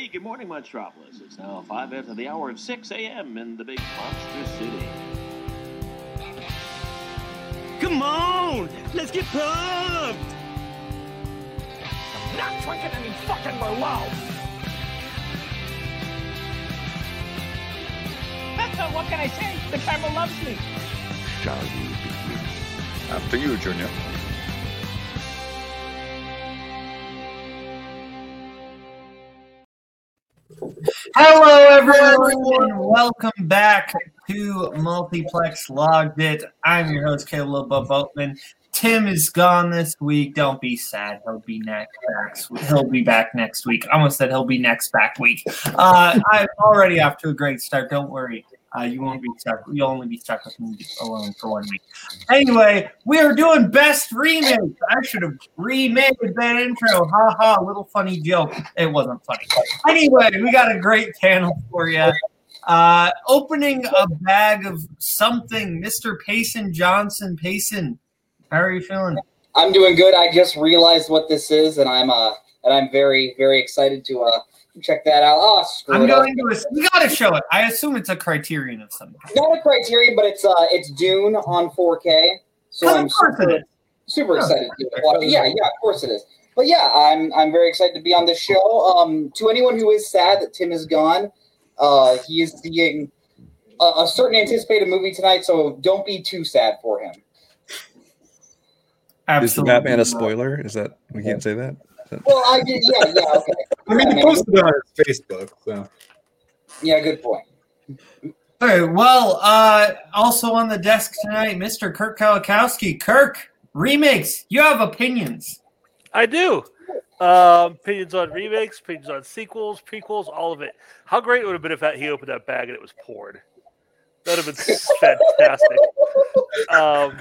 Hey, good morning, Metropolis. It's now 5 after the hour of 6 a.m. in the big monster city. Come on! Let's get pumped! I'm Not drinking any fucking Merlot! what can I say? The camera loves me. Shall we begin? After you, Junior. Hello, everyone. Welcome back to Multiplex Logged It. I'm your host, Caleb Boatman. Tim is gone this week. Don't be sad. He'll be next. He'll be back next week. I almost said he'll be next back week. Uh, I'm already off to a great start. Don't worry. Uh, you won't be stuck. You'll only be stuck with me alone for one week. Anyway, we are doing best remake. I should have remade that intro. Ha ha! Little funny joke. It wasn't funny. Anyway, we got a great panel for you. Uh, opening a bag of something, Mr. Payson Johnson. Payson, how are you feeling? I'm doing good. I just realized what this is, and I'm uh, and I'm very, very excited to uh check that out. Oh, screw I'm it going up. to. A, we got to show it. I assume it's a criterion of some kind. Not a criterion, but it's uh, it's Dune on 4K. So Of I'm course super, it is. super Yeah. excited to it. Yeah, yeah, of course it is. But yeah, I'm I'm very excited to be on this show. Um, to anyone who is sad that Tim is gone, uh, he is seeing a, a certain anticipated movie tonight, so don't be too sad for him. Absolutely. Is the Batman a spoiler? Is that we can't say that? Well, I did. Yeah, yeah, okay. I mean, he posted it on his Facebook, so. Yeah, good point. All right. Well, uh, also on the desk tonight, Mr. Kirk Kalikowski. Kirk, remakes. You have opinions. I do. Um, opinions on remakes, opinions on sequels, prequels, all of it. How great it would have been if that, he opened that bag and it was poured. That would have been fantastic. Um,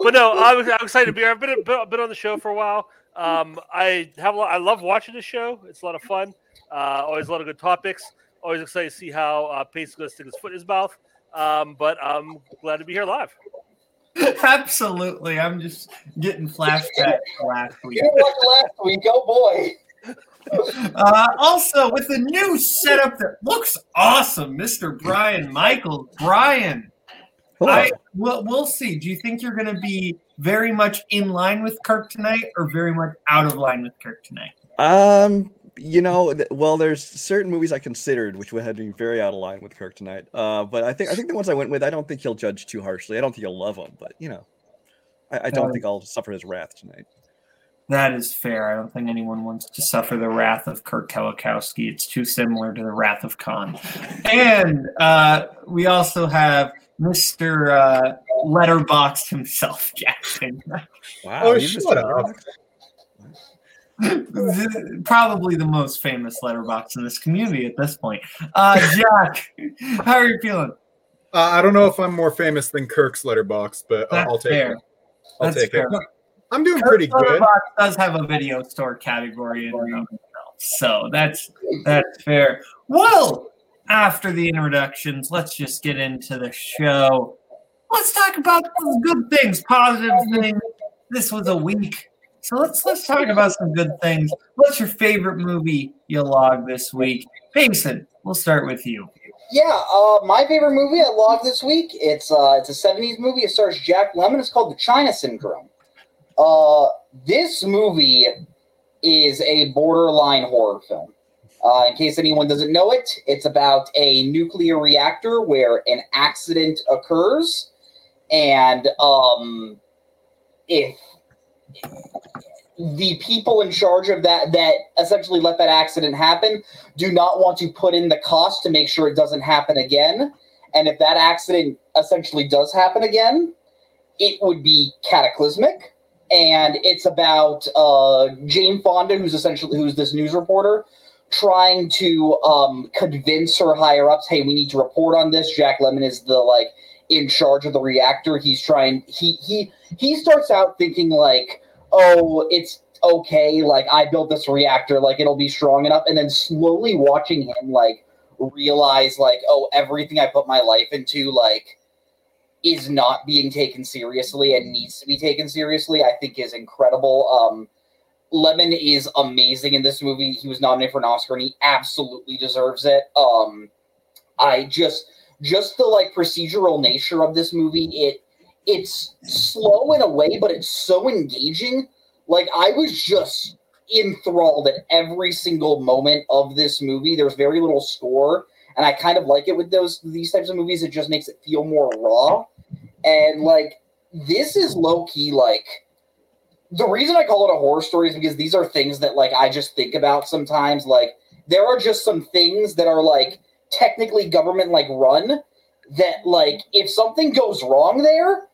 but no, I'm, I'm excited to be here. I've been, been on the show for a while. Um, I have a lot, I love watching the show. It's a lot of fun. Uh, always a lot of good topics. Always excited to see how uh, Pace is going to stick his foot in his mouth. Um, but I'm glad to be here live. Absolutely. I'm just getting flashbacks last week. You watched last week, oh boy. Uh, also, with the new setup that looks awesome, Mr. Brian Michaels. Brian, I, we'll, we'll see. Do you think you're going to be very much in line with Kirk tonight or very much out of line with Kirk tonight? Um, you know, well, there's certain movies I considered which would have been very out of line with Kirk tonight. Uh, but I think I think the ones I went with, I don't think he'll judge too harshly. I don't think he'll love them, but you know, I, I don't Um, think I'll suffer his wrath tonight. That is fair. I don't think anyone wants to suffer the wrath of Kirk Kalikowski. It's too similar to the wrath of Khan. And uh, we also have Mr. Uh, Letterboxd himself, Jackson. Wow, Oh, shut up. Probably the most famous letterbox in this community at this point. Uh, Jack, how are you feeling? Uh, I don't know if I'm more famous than Kirk's letterbox, but uh, That's I'll take fair. it. I'll That's take fair. it. I'm doing Kirk's pretty good. Letterbox does have a video store category in and itself, so that's that's fair. Well, after the introductions, let's just get into the show. Let's talk about some good things, positive things. This was a week, so let's let's talk about some good things. What's your favorite movie you logged this week, Mason? We'll start with you. Yeah, uh, my favorite movie I logged this week. It's uh, it's a '70s movie. It stars Jack Lemmon. It's called The China Syndrome. Uh, this movie is a borderline horror film. Uh, in case anyone doesn't know it, it's about a nuclear reactor where an accident occurs, and um, if the people in charge of that that essentially let that accident happen do not want to put in the cost to make sure it doesn't happen again. And if that accident essentially does happen again, it would be cataclysmic. And it's about uh, Jane Fonda, who's essentially who's this news reporter, trying to um, convince her higher ups, "Hey, we need to report on this." Jack Lemmon is the like in charge of the reactor. He's trying. He he he starts out thinking like, "Oh, it's okay. Like I built this reactor. Like it'll be strong enough." And then slowly watching him like realize like, "Oh, everything I put my life into like." is not being taken seriously and needs to be taken seriously, I think is incredible. Um, Lemmon is amazing in this movie. He was nominated for an Oscar, and he absolutely deserves it. Um, I just just the like procedural nature of this movie. It it's slow in a way, but it's so engaging. Like I was just enthralled at every single moment of this movie. There's very little score, and I kind of like it with those these types of movies. It just makes it feel more raw. And like this is low key like the reason I call it a horror story is because these are things that like I just think about sometimes. Like there are just some things that are like technically government like run that like if something goes wrong there,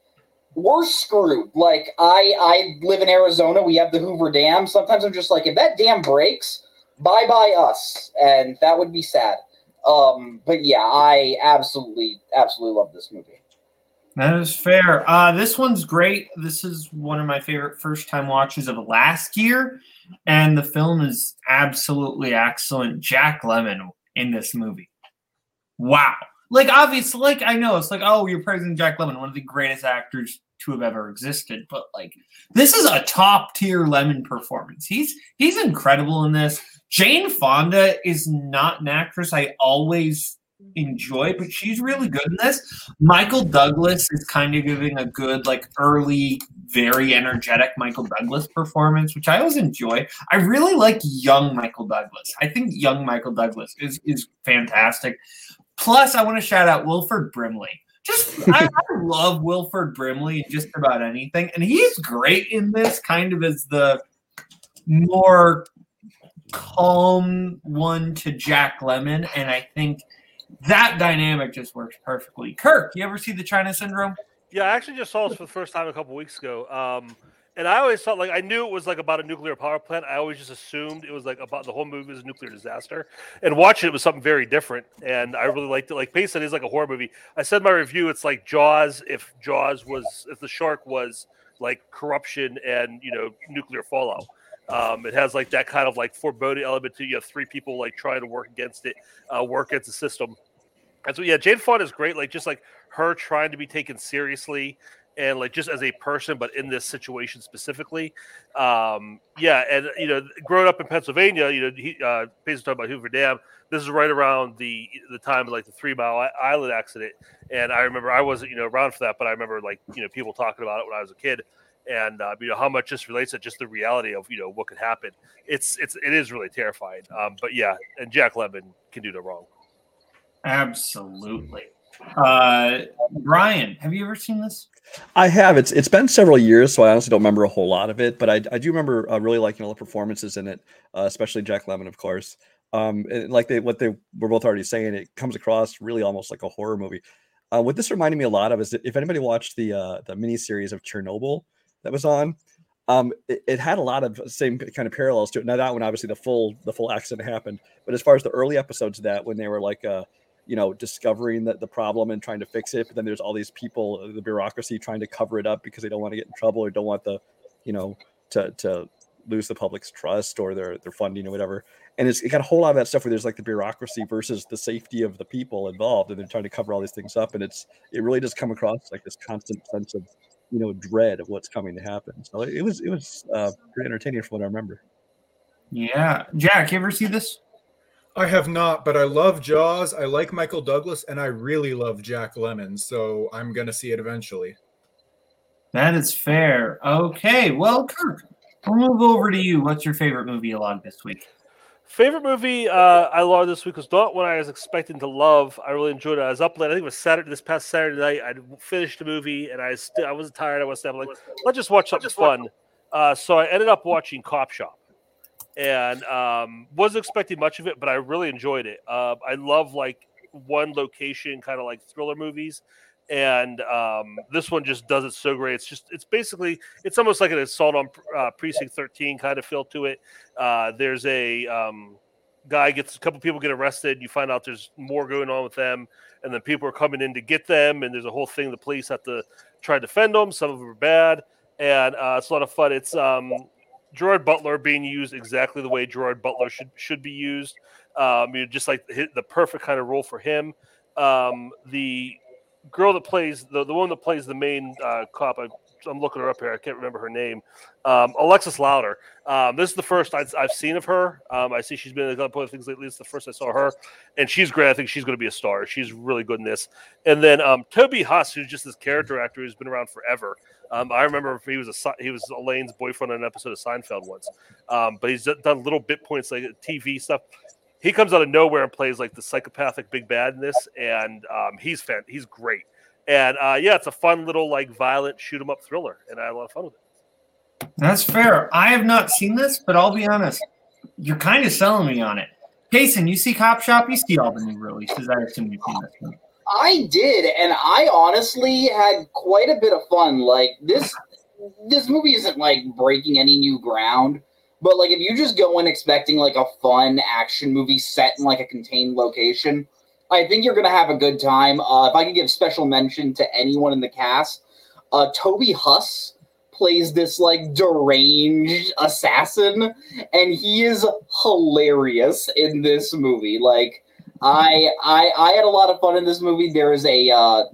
we're screwed. Like I I live in Arizona, we have the Hoover Dam. Sometimes I'm just like if that dam breaks, bye bye us, and that would be sad. Um, but yeah, I absolutely absolutely love this movie. That is fair. Uh, this one's great. This is one of my favorite first time watches of last year, and the film is absolutely excellent. Jack Lemmon in this movie. Wow. Like, obviously, like, I know it's like, oh, you're praising Jack Lemmon, one of the greatest actors to have ever existed, but like, this is a top tier Lemmon performance. He's he's incredible in this. Jane Fonda is not an actress I always enjoy, but she's really good in this. Michael Douglas is kind of giving a good, like, early, very energetic Michael Douglas performance, which I always enjoy. I really like young Michael Douglas. I think young Michael Douglas is is fantastic. Plus, I want to shout out Wilford Brimley. Just I, I love Wilford Brimley in just about anything, and he's great in this. Kind of as the more calm one to Jack Lemmon, and I think that dynamic just works perfectly. Kirk, you ever see the China Syndrome? Yeah, I actually just saw this for the first time a couple weeks ago. Um, and I always felt like I knew it was like about a nuclear power plant. I always just assumed it was like about the whole movie was a nuclear disaster. And watching it was something very different. And I really liked it. Like Pace said, is like a horror movie. I said my review, it's like Jaws if Jaws was if the shark was like corruption and you know nuclear fallout. Um, it has like that kind of like foreboding element to you have three people like trying to work against it, uh, work against the system. And so yeah, Jane Fonda is great. Like just like her trying to be taken seriously and like just as a person, but in this situation specifically. Um, yeah, and you know, growing up in Pennsylvania, you know, he uh talking about Hoover Dam. This is right around the the time of like the Three Mile Island accident, and I remember I wasn't you know around for that, but I remember like you know people talking about it when I was a kid. And uh, you know how much this relates to just the reality of you know what could happen. It's it's it is really terrifying. Um, but yeah, and Jack Lemmon can do no wrong. Absolutely. Uh, Brian, have you ever seen this? I have. It's it's been several years, so I honestly don't remember a whole lot of it. But I, I do remember uh, really liking all the performances in it, uh, especially Jack Lemmon, of course. Um, and like they what they were both already saying, it comes across really almost like a horror movie. Uh, what this reminded me a lot of is that if anybody watched the uh, the miniseries of Chernobyl that was on, um, it, it, had a lot of same kind of parallels to it. Now that one, obviously, the full the full accident happened, but as far as the early episodes of that, when they were like uh, you know discovering the, the problem and trying to fix it but then there's all these people uh, the bureaucracy trying to cover it up because they don't want to get in trouble or don't want the you know to to lose the public's trust or their their funding or whatever. And it's it got a whole lot of that stuff where there's like the bureaucracy versus the safety of the people involved and they're trying to cover all these things up and it's it really does come across like this constant sense of you know dread of what's coming to happen. So it was it was uh pretty entertaining from what i remember. Yeah. Jack you ever see this I have not, but I love Jaws. I like Michael Douglas, and I really love Jack Lemmon. So I'm going to see it eventually. That is fair. Okay. Well, Kirk, we'll move over to you. What's your favorite movie along this week? Favorite movie uh, I loved this week was not what I was expecting to love. I really enjoyed it. I was up late. I think it was Saturday, this past Saturday night. I finished the movie and I still I wasn't tired. I was like, let's just watch something fun. Uh, so I ended up watching Cop Shop and um, wasn't expecting much of it, but I really enjoyed it. Uh, I love like one location kind of like thriller movies, and um, this one just does it so great. It's just it's basically it's almost like an assault on uh, precinct 13 kind of feel to it. Uh, there's a um, guy gets a couple people get arrested. You find out there's more going on with them, and then people are coming in to get them, and there's a whole thing. The police have to try to defend them. Some of them are bad, and uh, it's a lot of fun. It's um, Gerard Butler being used exactly the way Gerard Butler should should be used. Um, you know, just like the, perfect kind of role for him. Um, the girl that plays the the one that plays the main uh, cop, I'm I'm looking her up here. I can't remember her name. Um, Alexis Louder. Um, this is the first I've, I've seen of her. Um, I see she's been in a couple of things lately. It's the first I saw her, and she's great. I think she's going to be a star. She's really good in this. And then um, Toby Huss, who's just this character actor who's been around forever. Um, I remember he was a he was Elaine's boyfriend on an episode of Seinfeld once, um, but he's done little bit points like TV stuff. He comes out of nowhere and plays like the psychopathic big bad in this, and um, he's fan- he's great. And uh, yeah, it's a fun little like violent shoot 'em up thriller, and I had a lot of fun with it. That's fair. I have not seen this, but I'll be honest, you're kind of selling me on it. Jason, you see Cop Shop, you see all the new releases. I assume you've seen this one. I did, and I honestly had quite a bit of fun. Like this, this movie isn't like breaking any new ground, but like if you just go in expecting like a fun action movie set in like a contained location, I think you're gonna have a good time. Uh, if I could give special mention to anyone in the cast, uh, Toby Huss plays this like deranged assassin, and he is hilarious in this movie. Like. I, I I had a lot of fun in this movie. There is a uh,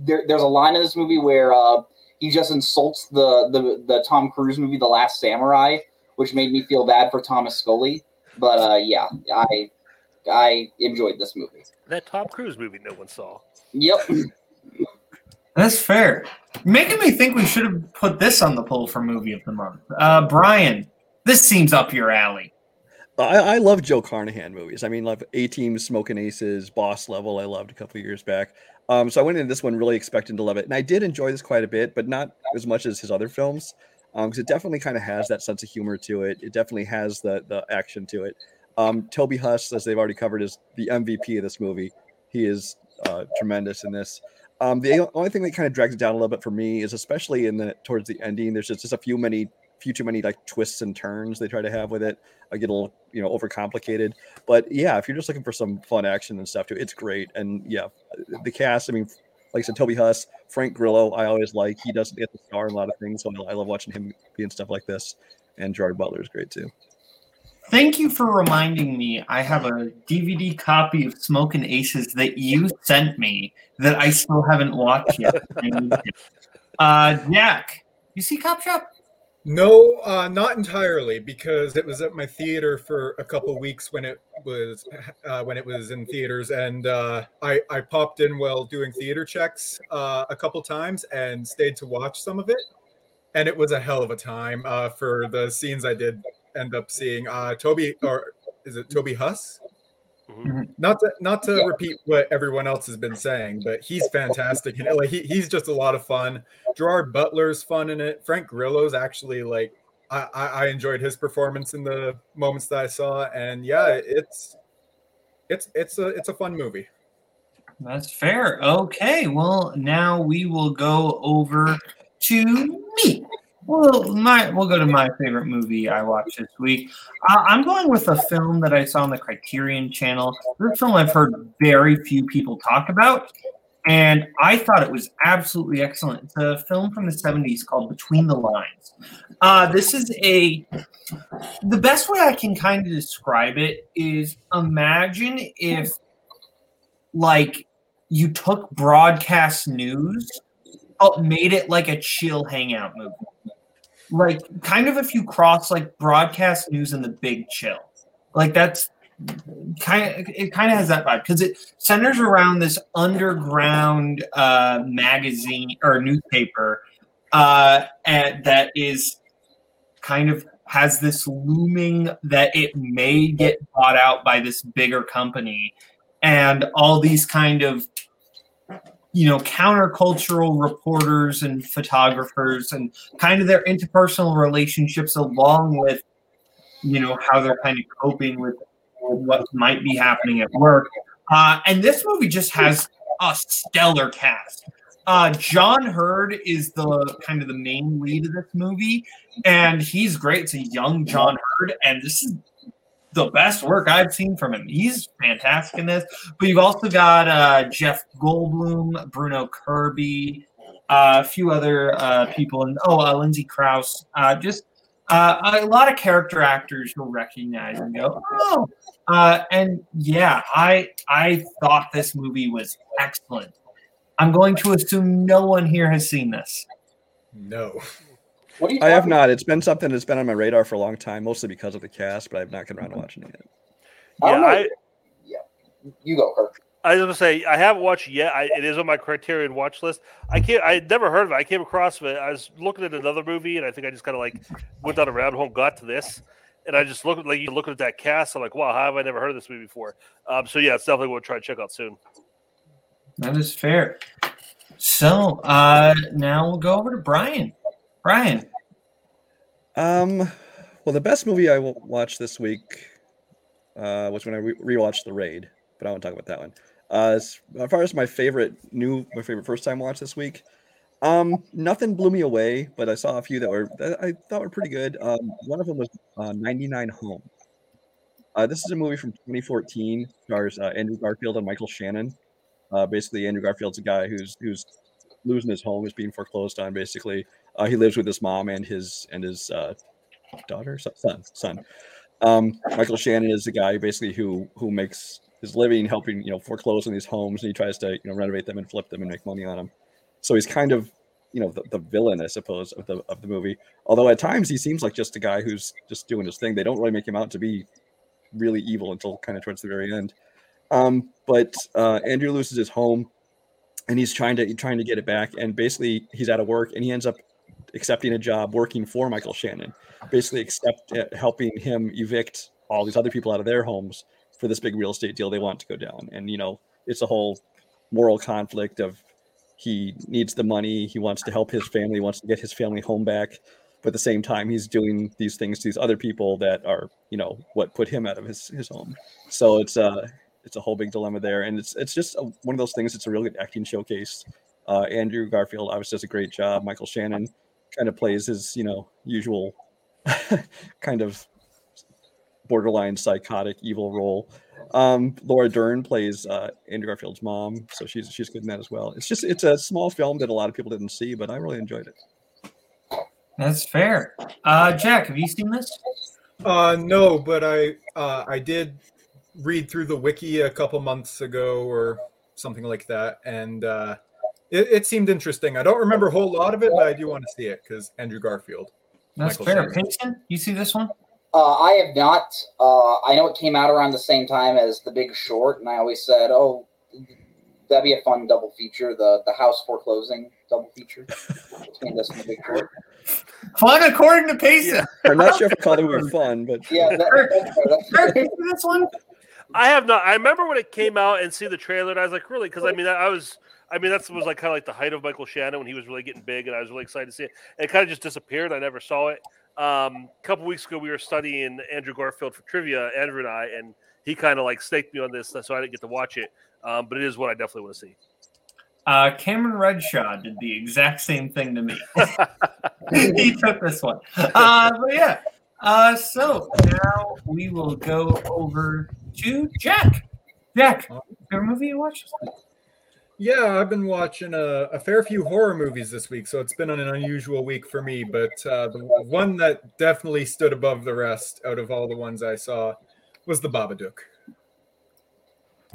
there, there's a line in this movie where uh, he just insults the, the the Tom Cruise movie, The Last Samurai, which made me feel bad for Thomas Scully. But uh, yeah, I I enjoyed this movie. That Tom Cruise movie no one saw. Yep. That's fair. Making me think we should have put this on the poll for movie of the month. Uh, Brian, this seems up your alley. I, I love Joe Carnahan movies. I mean, like A Team, Smoking Aces, Boss Level. I loved a couple years back. Um, so I went into this one really expecting to love it, and I did enjoy this quite a bit, but not as much as his other films, because it definitely kind of has that sense of humor to it. It definitely has the the action to it. Um, Toby Huss, as they've already covered, is the MVP of this movie. He is uh, tremendous in this. Um, the only thing that kind of drags it down a little bit for me is especially in the towards the ending. There's just, just a few many few too many like twists and turns they try to have with it. I get a little you know overcomplicated, but yeah, if you're just looking for some fun action and stuff too, it's great. And yeah, the cast. I mean, like I said, Toby Huss, Frank Grillo. I always like. He doesn't get the star in a lot of things, so I love watching him be in stuff like this. And Gerard Butler is great too. Thank you for reminding me. I have a DVD copy of Smokin' Aces that you sent me that I still haven't watched yet. uh, Jack, you see Cop Shop? No, uh, not entirely, because it was at my theater for a couple weeks when it was uh, when it was in theaters, and uh, I I popped in while doing theater checks uh, a couple times and stayed to watch some of it, and it was a hell of a time uh, for the scenes I did end up seeing. Uh, Toby or is it Toby Huss? Mm-hmm. Mm-hmm. Not to not to repeat what everyone else has been saying, but he's fantastic and like he, he's just a lot of fun. Gerard Butler's fun in it. Frank Grillo's actually like I, I I enjoyed his performance in the moments that I saw, and yeah, it's it's it's a it's a fun movie. That's fair. Okay, well now we will go over to me. Well, my we'll go to my favorite movie I watched this week. Uh, I'm going with a film that I saw on the Criterion Channel. This film I've heard very few people talk about, and I thought it was absolutely excellent. It's a film from the 70s called Between the Lines. Uh, this is a the best way I can kind of describe it is imagine if like you took broadcast news, uh, made it like a chill hangout movie. Like kind of if you cross like broadcast news and the big chill. Like that's kind of it kind of has that vibe because it centers around this underground uh magazine or newspaper uh and that is kind of has this looming that it may get bought out by this bigger company and all these kind of you know countercultural reporters and photographers and kind of their interpersonal relationships along with you know how they're kind of coping with what might be happening at work. Uh, and this movie just has a stellar cast. Uh, john Heard is the kind of the main lead of this movie and he's great. It's a young john Heard and this is the best work I've seen from him. He's fantastic in this. But you've also got uh, Jeff Goldblum, Bruno Kirby, uh, a few other uh, people, and oh, uh, Lindsay Crouse. Uh, just uh, a lot of character actors you'll recognize and go, oh. Uh, and yeah, I I thought this movie was excellent. I'm going to assume no one here has seen this. No. What are you I have talking- not. It's been something that's been on my radar for a long time, mostly because of the cast, but I've not gotten around to watching it yet. I Yeah, don't know. I, You go, Kirk. I was gonna say I haven't watched yet. I, it is on my Criterion watch list. I can't. I never heard of it. I came across it. I was looking at another movie, and I think I just kind of like went down a rabbit hole, and got to this, and I just looked like you looking at that cast. I'm like, wow, how have I never heard of this movie before? Um, so yeah, it's definitely what we'll try to check out soon. That is fair. So uh, now we'll go over to Brian. Brian, Um, well, the best movie I wa- watched this week uh, was when I re- rewatched The Raid, but I won't talk about that one. Uh, as as far as my favorite new, my favorite first time watch this week, um, nothing blew me away, but I saw a few that were that I thought were pretty good. Um, one of them was uh, 99 Home. Uh, this is a movie from 2014, stars uh, Andrew Garfield and Michael Shannon. Uh, basically, Andrew Garfield's a guy who's who's losing his home, is being foreclosed on. Basically, uh, he lives with his mom and his and his uh, daughter, son, son. Um, Michael Shannon is the guy basically who who makes his living helping you know foreclose on these homes, and he tries to you know renovate them and flip them and make money on them. So he's kind of you know the, the villain, I suppose, of the of the movie. Although at times he seems like just a guy who's just doing his thing. They don't really make him out to be really evil until kind of towards the very end. Um, but uh, Andrew loses his home, and he's trying to he's trying to get it back. And basically, he's out of work, and he ends up accepting a job working for Michael Shannon, basically accept uh, helping him evict all these other people out of their homes for this big real estate deal they want to go down. And you know, it's a whole moral conflict of he needs the money, he wants to help his family, wants to get his family home back, but at the same time he's doing these things to these other people that are, you know, what put him out of his his home. So it's uh it's a whole big dilemma there, and it's it's just a, one of those things. It's a real good acting showcase. Uh, Andrew Garfield obviously does a great job. Michael Shannon kind of plays his you know usual kind of borderline psychotic evil role. Um, Laura Dern plays uh, Andrew Garfield's mom, so she's she's good in that as well. It's just it's a small film that a lot of people didn't see, but I really enjoyed it. that's fair. Uh, Jack, have you seen this? Uh, no, but I uh, I did read through the wiki a couple months ago or something like that, and uh, it, it seemed interesting. I don't remember a whole lot of it, but I do want to see it because Andrew Garfield. That's Michael fair. Shannon. You see this one? Uh, I have not. Uh, I know it came out around the same time as The Big Short, and I always said, "Oh, that'd be a fun double feature." The the house foreclosing double feature between this and The Big Short. Fun according to Payson. I'm not sure if I called it movie fun, but Yeah, that, that's fair, that's Kirk, you see this one? I have not. I remember when it came out and see the trailer, and I was like, really? Because I mean, I was. I mean, that was like kind of like the height of Michael Shannon when he was really getting big, and I was really excited to see it. It kind of just disappeared. I never saw it. Um, a couple weeks ago, we were studying Andrew Garfield for trivia, Andrew and I, and he kind of like staked me on this, so I didn't get to watch it. Um, but it is what I definitely want to see. Uh, Cameron Redshaw did the exact same thing to me. he took this one. Uh, but yeah. Uh, so now we will go over to Jack. Jack, favorite movie you watched? this week? Yeah, I've been watching a, a fair few horror movies this week, so it's been an unusual week for me. But uh, the one that definitely stood above the rest out of all the ones I saw was The Babadook.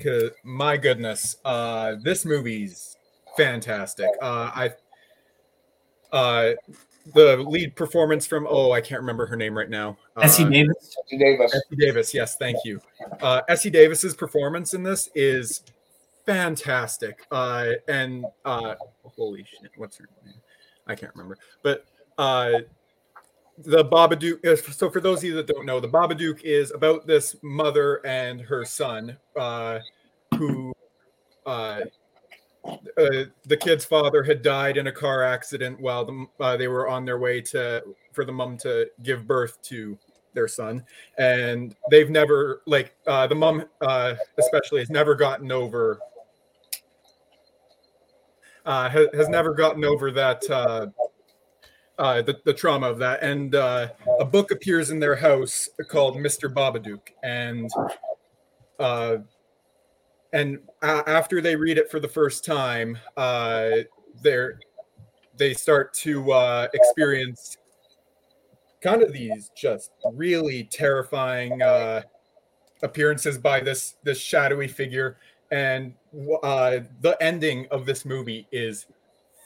Cause my goodness, uh, this movie's fantastic. Uh, I uh, the lead performance from oh I can't remember her name right now. Essie Uh, Davis. Essie Davis. Essie Davis, yes, thank you. Uh, Essie Davis's performance in this is fantastic. Uh, and uh, holy shit, what's her name? I can't remember. But uh, the Babadook. So for those of you that don't know, the Babadook is about this mother and her son, uh, who. Uh, uh, the kid's father had died in a car accident while the, uh, they were on their way to for the mom to give birth to their son and they've never like uh, the mom uh, especially has never gotten over uh, has, has never gotten over that uh, uh, the, the trauma of that. And uh, a book appears in their house called mr babadook. And uh, and uh, after they read it for the first time uh, they're they start to uh, experience kind of these just really terrifying uh, appearances by this this shadowy figure and uh, the ending of this movie is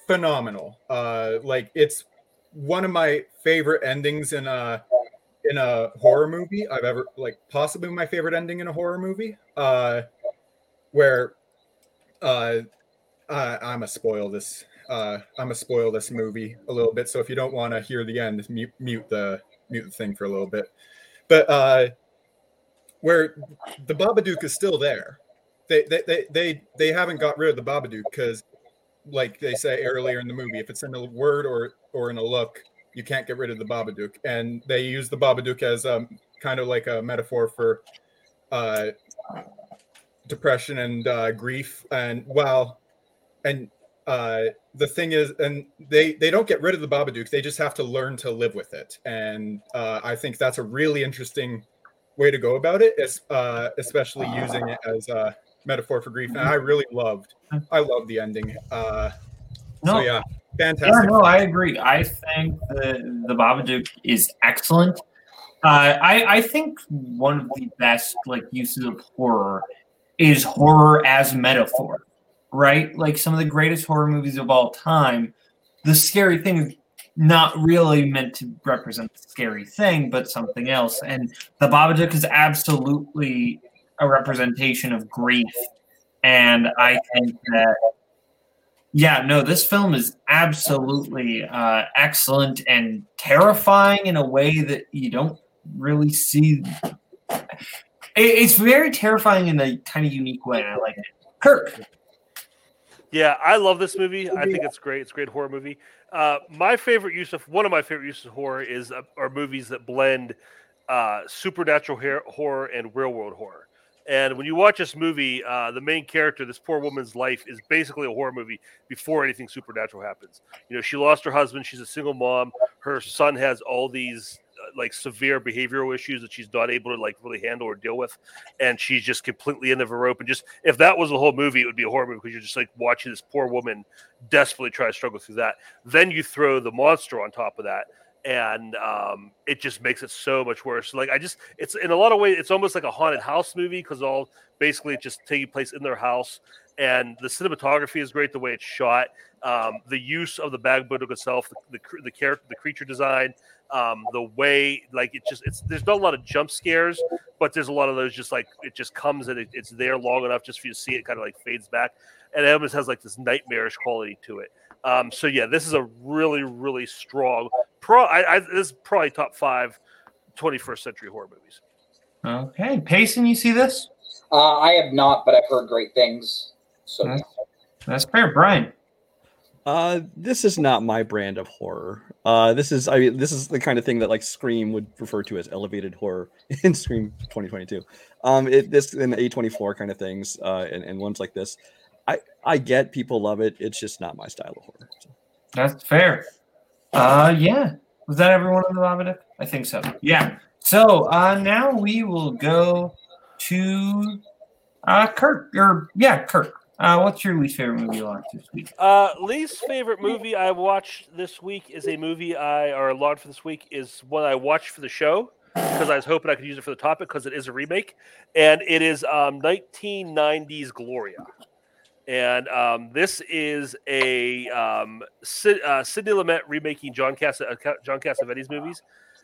phenomenal uh, like it's one of my favorite endings in a in a horror movie I've ever like possibly my favorite ending in a horror movie. Uh, where uh, I'm gonna spoil this. Uh, I'm gonna spoil this movie a little bit. So if you don't want to hear the end, mute, mute the mute the thing for a little bit. But uh, where the Babadook is still there. They they they they, haven't got rid of the Babadook because, like they say earlier in the movie, if it's in a word or or in a look, you can't get rid of the Babadook. And they use the Babadook as um kind of like a metaphor for uh depression and uh, grief. And well, and uh the thing is and they they don't get rid of the babadook they just have to learn to live with it and uh i think that's a really interesting way to go about it uh especially using it as a metaphor for grief and i really loved i love the ending uh No. so yeah Yeah, fantastic no, I agree. I think the the Babadook is excellent. Uh, I I think one of the best like uses of horror is horror as metaphor, right? Like some of the greatest horror movies of all time. The scary thing is not really meant to represent the scary thing, but something else. And the Babadook is absolutely a representation of grief. And I think that yeah, no, this film is absolutely uh, excellent and terrifying in a way that you don't really see. It- It's very terrifying in a kind of unique way. I like it. Kirk, Yeah, I love this movie. I think it's great. It's a great horror movie. Uh, my favorite use of one of my favorite uses of horror is uh, are movies that blend uh, supernatural hair, horror and real world horror. And when you watch this movie, uh, the main character, this poor woman's life, is basically a horror movie before anything supernatural happens. You know, she lost her husband. She's a single mom. Her son has all these uh, like severe behavioral issues that she's not able to like really handle or deal with, and she's just completely of her rope. And just if that was the whole movie, it would be a horror movie because you're just like watching this poor woman desperately try to struggle through that. Then you throw the monster on top of that, and um, it just makes it so much worse. Like I just, it's in a lot of ways, it's almost like a haunted house movie because all basically it's just taking place in their house, and the cinematography is great. The way it's shot, um, the use of the Babadook itself, the the, the character, the creature design, um, the way like it just it's there's not a lot of jump scares, but there's a lot of those just like it just comes and it, it's there long enough just for you to see it kind of like fades back, and it almost has like this nightmarish quality to it. Um, so yeah, this is a really really strong pro. I, I this is probably top five 21st century horror movies. okay, Payson, you see this? Uh, I have not, but I've heard great things. So Okay. That's fair, Brian. Uh, this is not my brand of horror. Uh, this is I mean, this is the kind of thing that like Scream would refer to as elevated horror in Scream 2022. Um, it this and the A24 kind of things, uh, and, and ones like this. I I get people love it. It's just not my style of horror. So. That's fair. Uh, yeah. Was that everyone on the Babadook? I think so. Yeah. So uh, now we will go to uh, Kirk. Or yeah, Kirk. Uh, what's your least favorite movie you watched this week? Uh, least favorite movie I watched this week is a movie I or allowed for this week is one I watched for the show because I was hoping I could use it for the topic because it is a remake, and it is um, 1990s Gloria. And um, this is a um, Sid, uh, Sidney Lumet remaking John Cass- uh, John Cassavetes movies.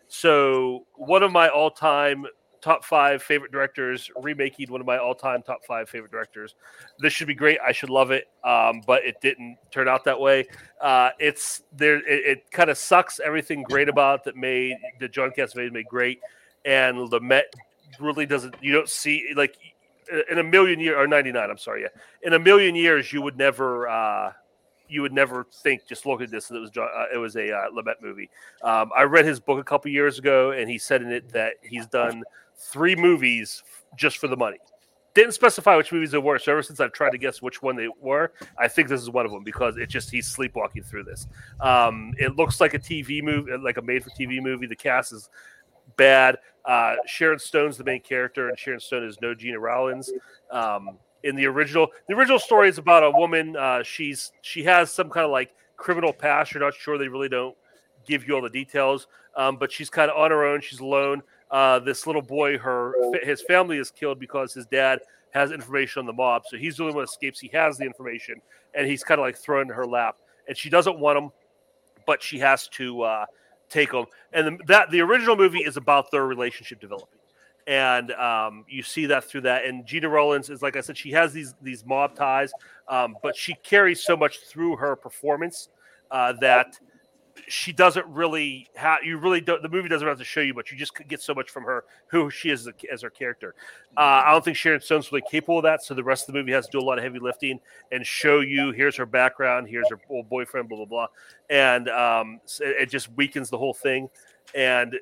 So one of my all-time top five favorite directors remaking one of my all-time top five favorite directors. This should be great. I should love it, um, but it didn't turn out that way. Uh, it's there. It, it kind of sucks everything great about that made that John Cassavetes made great, and Lumet really doesn't. You don't see like in a million years or 99 i'm sorry yeah. In a million years you would never uh you would never think just look at this that it was uh, it was a uh, Lumet movie. Um, i read his book a couple years ago and he said in it that he's done three movies just for the money. Didn't specify which movies they were so ever since i've tried to guess which one they were i think this is one of them because it just he's sleepwalking through this. Um, it looks like a tv movie like a made for tv movie. The cast is bad. Uh, Sharon Stone's the main character, and Sharon Stone is no Gena Rowlands. Um, in the original, the original story is about a woman. Uh, she's she has some kind of like criminal past. You're not sure. They really don't give you all the details. Um, but she's kind of on her own. She's alone. Uh, this little boy, her his family is killed because his dad has information on the mob. So he's the only one that escapes. He has the information, and he's kind of like thrown in her lap. And she doesn't want him but she has to uh, take them. And the, that the original movie is about their relationship developing, and um, you see that through that. And Gena Rowlands is like I said, she has these these mob ties, um, but she carries so much through her performance uh, that she doesn't really have you really don't the movie doesn't have to show you much. You just get so much from her who she is as, a, as her character. Uh, i don't think sharon stone's really capable of that so the rest of the movie has to do a lot of heavy lifting and show you here's her background here's her old boyfriend blah blah blah. And um, it, it just weakens the whole thing. And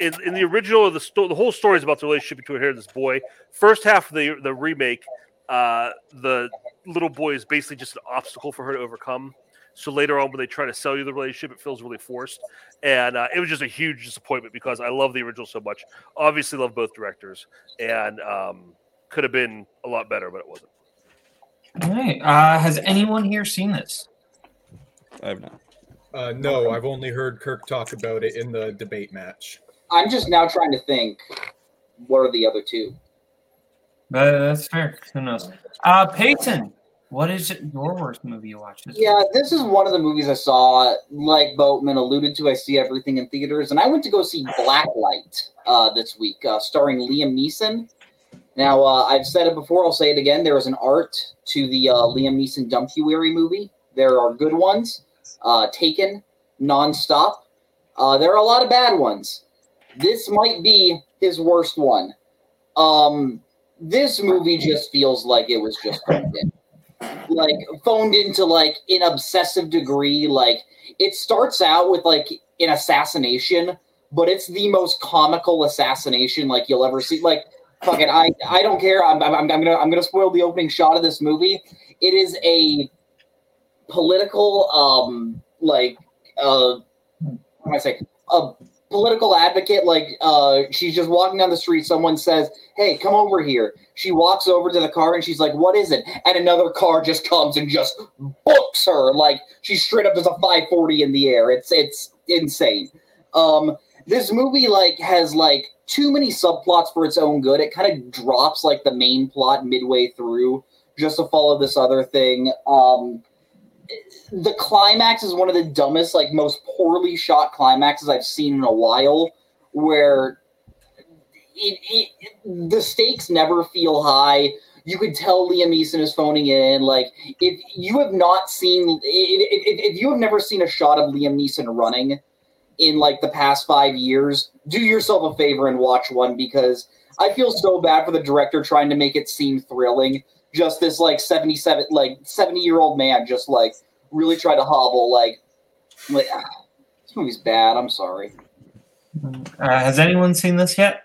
in, in the original the, sto- the whole story is about the relationship between her and this boy. First half of the the remake uh, the little boy is basically just an obstacle for her to overcome so later on, when they try to sell you the relationship, it feels really forced, and uh, it was just a huge disappointment because I love the original so much. Obviously, love both directors, and um, could have been a lot better, but it wasn't. All right. Uh, has anyone here seen this? I have not. Uh, no, I've only heard Kirk talk about it in the debate match. I'm just now trying to think. What are the other two? Uh, that's fair. Who knows? Uh, Peyton, what is it, your worst movie you watched? This Yeah, this is one of the movies I saw. Like Boatman alluded to, I see everything in theaters, and I went to go see Blacklight uh, this week, uh, starring Liam Neeson. Now, uh, I've said it before. I'll say it again. There is an art to the uh, Liam Neeson Dumpuary movie. There are good ones. Uh, Taken, nonstop. Uh, there are a lot of bad ones. This might be his worst one. Um, this movie just feels like it was just in. Like phoned into like an obsessive degree. Like it starts out with like an assassination, but it's the most comical assassination like you'll ever see. Like fuck it, I I don't care. I'm I'm, I'm gonna I'm gonna spoil the opening shot of this movie. It is a political um like uh what am I say a political advocate like uh she's just walking down the street someone says hey come over here. She walks over to the car and she's like what is it? And another car just comes and just books her like she's straight up there's a 540 in the air. It's it's insane. Um this movie like has like too many subplots for its own good. It kind of drops like the main plot midway through just to follow this other thing. Um the climax is one of the dumbest, like most poorly shot climaxes I've seen in a while, where it, it, the stakes never feel high. You could tell Liam Neeson is phoning in. Like if you have not seen, if, if you have never seen a shot of Liam Neeson running in like the past five years, do yourself a favor and watch one because I feel so bad for the director trying to make it seem thrilling just this like 77 like 70 year old man just like really tried to hobble like like ah, this movie's bad i'm sorry Uh, has anyone seen this yet?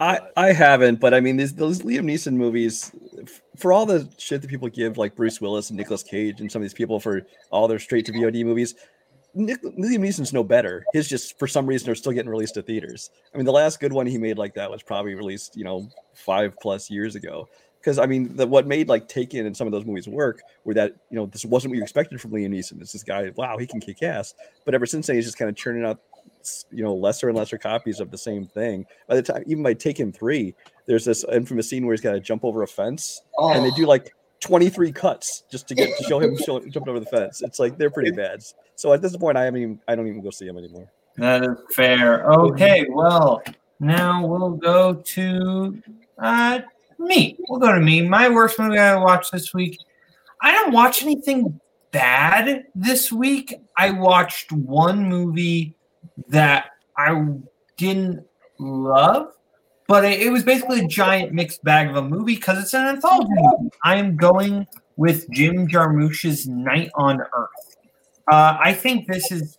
I, I haven't, but I mean, these those Liam Neeson movies, f- for all the shit that people give, like Bruce Willis and Nicolas Cage and some of these people for all their straight to VOD movies, Nick, Liam Neeson's no better. His just for some reason are still getting released to theaters. I mean, the last good one he made like that was probably released, you know, five plus years ago. Because I mean, the, what made like Taken and some of those movies work were that you know this wasn't what you expected from Liam Neeson. It's this guy, wow, he can kick ass. But ever since then, he's just kind of churning out you know lesser and lesser copies of the same thing. By the time even by Taken three, there's this infamous scene where he's got to jump over a fence, and they Oh. do like 23 cuts just to get to show him show, jumping over the fence. It's like they're pretty bad. So at this point, I haven't even I don't even go see him anymore. That is fair. Okay, well, now we'll go to uh, me. We'll go to me. My worst movie I watched this week. I didn't watch anything bad this week. I watched one movie that I didn't love, but it, it was basically a giant mixed bag of a movie because it's an anthology movie. I am going with Jim Jarmusch's Night on Earth. Uh, I think this is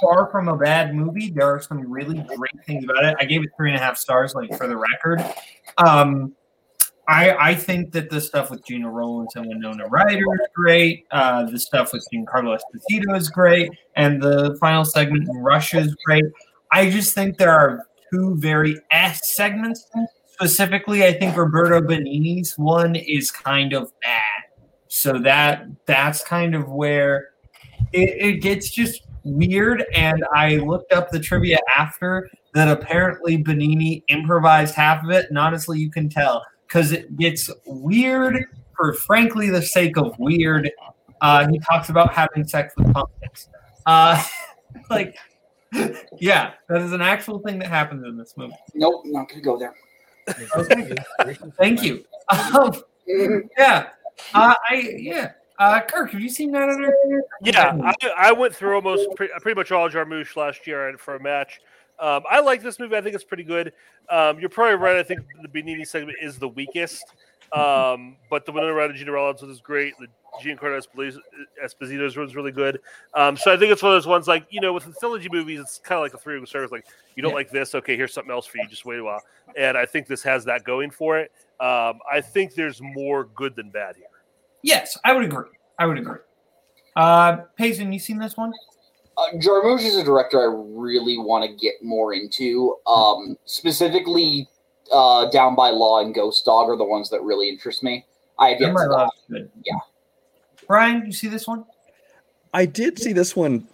far from a bad movie. There are some really great things about it. I gave it three and a half stars, like for the record. Um, I I think that the stuff with Gena Rowlands and Winona Ryder is great. Uh, the stuff with Giancarlo Esposito is great, and the final segment in Russia is great. I just think there are two very S segments. Specifically, I think Roberto Benigni's one is kind of bad. So that that's kind of where it, it gets just weird. And I looked up the trivia after that. Apparently, Benigni improvised half of it, and honestly, you can tell because it gets weird for frankly the sake of weird. Uh, he talks about having sex with pumpkins. Uh, like, yeah, that is an actual thing that happens in this movie. Nope, not gonna go there. Okay. Thank you. Um, yeah, uh, I yeah. Uh, Kirk, have you seen that other? Yeah, I, I went through almost pre- pretty much all Jarmusch last year for a match. Um, I like this movie. I think it's pretty good. Um, you're probably right. I think the Benigni segment is the weakest. Um, but the Winona Ryder Gina Rollins one is great. The Giancarlo Esposito- Esposito's one's really good. Um, so I think it's one of those ones like, you know, with anthology movies, it's kind of like a three ring circus. Like, you don't Yeah. like this. Okay, here's something else for you. Just wait a while. And I think this has that going for it. Um, I think there's more good than bad here. Yes, I would agree. I would agree. Uh, Payson, you seen this one? Uh, Jarmusch is a director I really want to get more into. Um, specifically, uh, Down by Law and Ghost Dog are the ones that really interest me. I have yet Down by to Law watch. is good. Yeah. Brian, you see this one? I did see this one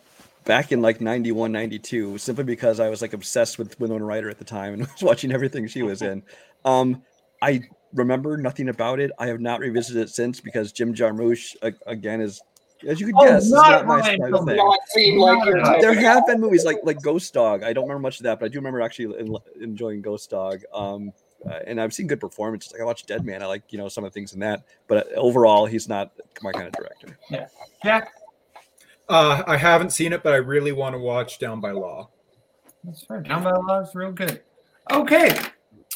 back in like 91, 92, simply because I was like obsessed with Winona Ryder at the time and was watching everything she was in. Um, I remember nothing about it. I have not revisited it since because Jim Jarmusch, again, is, as you can Oh, guess, not not my Ryan style of thing. Like. There have been movies like like Ghost Dog. I don't remember much of that, but I do remember actually enjoying Ghost Dog. Um, uh, and I've seen good performances. Like I watched Dead Man. I like you know some of the things in that, but uh, overall, he's not my kind of director. Yeah. Jack? Uh, I haven't seen it, but I really want to watch Down by Law. That's right. Down by Law is real good. Okay.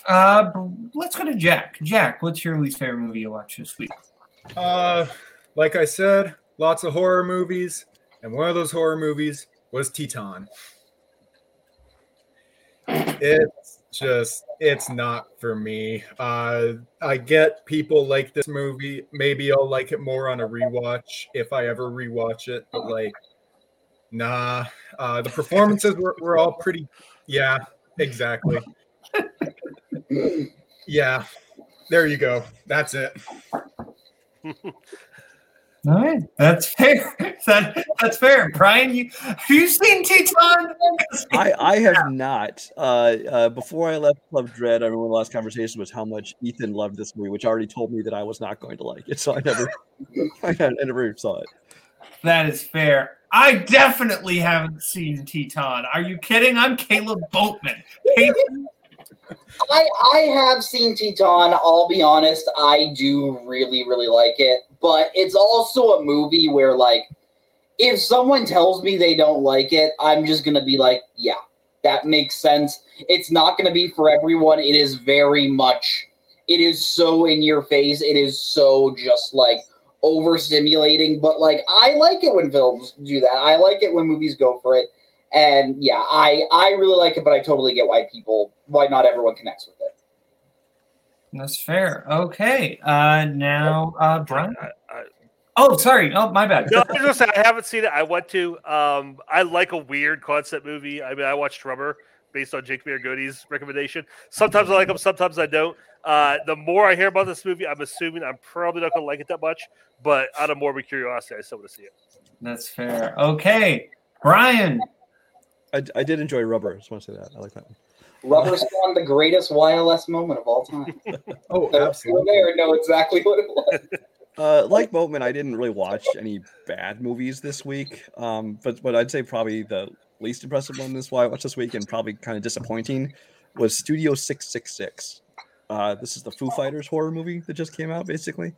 Uh, let's go to Jack. Jack, what's your least favorite movie you watched this week? Uh, like I said, lots of horror movies, and one of those horror movies was Titane. It's just, it's not for me. Uh, I get people like this movie. Maybe I'll like it more on a rewatch if I ever rewatch it, but like, nah. Uh, the performances were, were all pretty, yeah, exactly. Yeah, there you go. That's it. All right, that's fair. That, that's fair. Brian, you have you seen Titane? I, I have not. Uh, uh, before I left Club Dread, I remember the last conversation was how much Ethan loved this movie, which already told me that I was not going to like it. So I never, I, I never saw it. That is fair. I definitely haven't seen Titane. Are you kidding? I'm Caleb Boatman. Peyton, I I have seen Titane. I'll be honest, I do really really like it, but it's also a movie where like if someone tells me they don't like it, I'm just gonna be like, yeah, that makes sense. It's not gonna be for everyone. It is very much. It is so in your face. It is so just like overstimulating. But like I like it when films do that. I like it when movies go for it. And yeah, I I really like it, but I totally get why people why not everyone connects with it. That's fair. Okay. Uh, now, uh, Brian. I, I, Oh, sorry. Oh, my bad. no, I was gonna say I haven't seen it. I want to. Um, I like a weird concept movie. I mean, I watched Rubber based on Jake Maragotti's recommendation. Sometimes I like them, sometimes I don't. Uh, the more I hear about this movie, I'm assuming I'm probably not gonna like it that much. But out of morbid curiosity, I still want to see it. That's fair. Okay, Brian. I, I did enjoy Rubber. I just want to say that. I like that one. Rubber Swan, the greatest YLS moment of all time. Oh, Those absolutely. there know exactly what it was. Uh, like Boatman, I didn't really watch any bad movies this week. Um, but but I'd say probably the least impressive one this why I watched this week and probably kind of disappointing was Studio Six Six Six. Uh, this is the Foo Fighters horror movie that just came out, basically.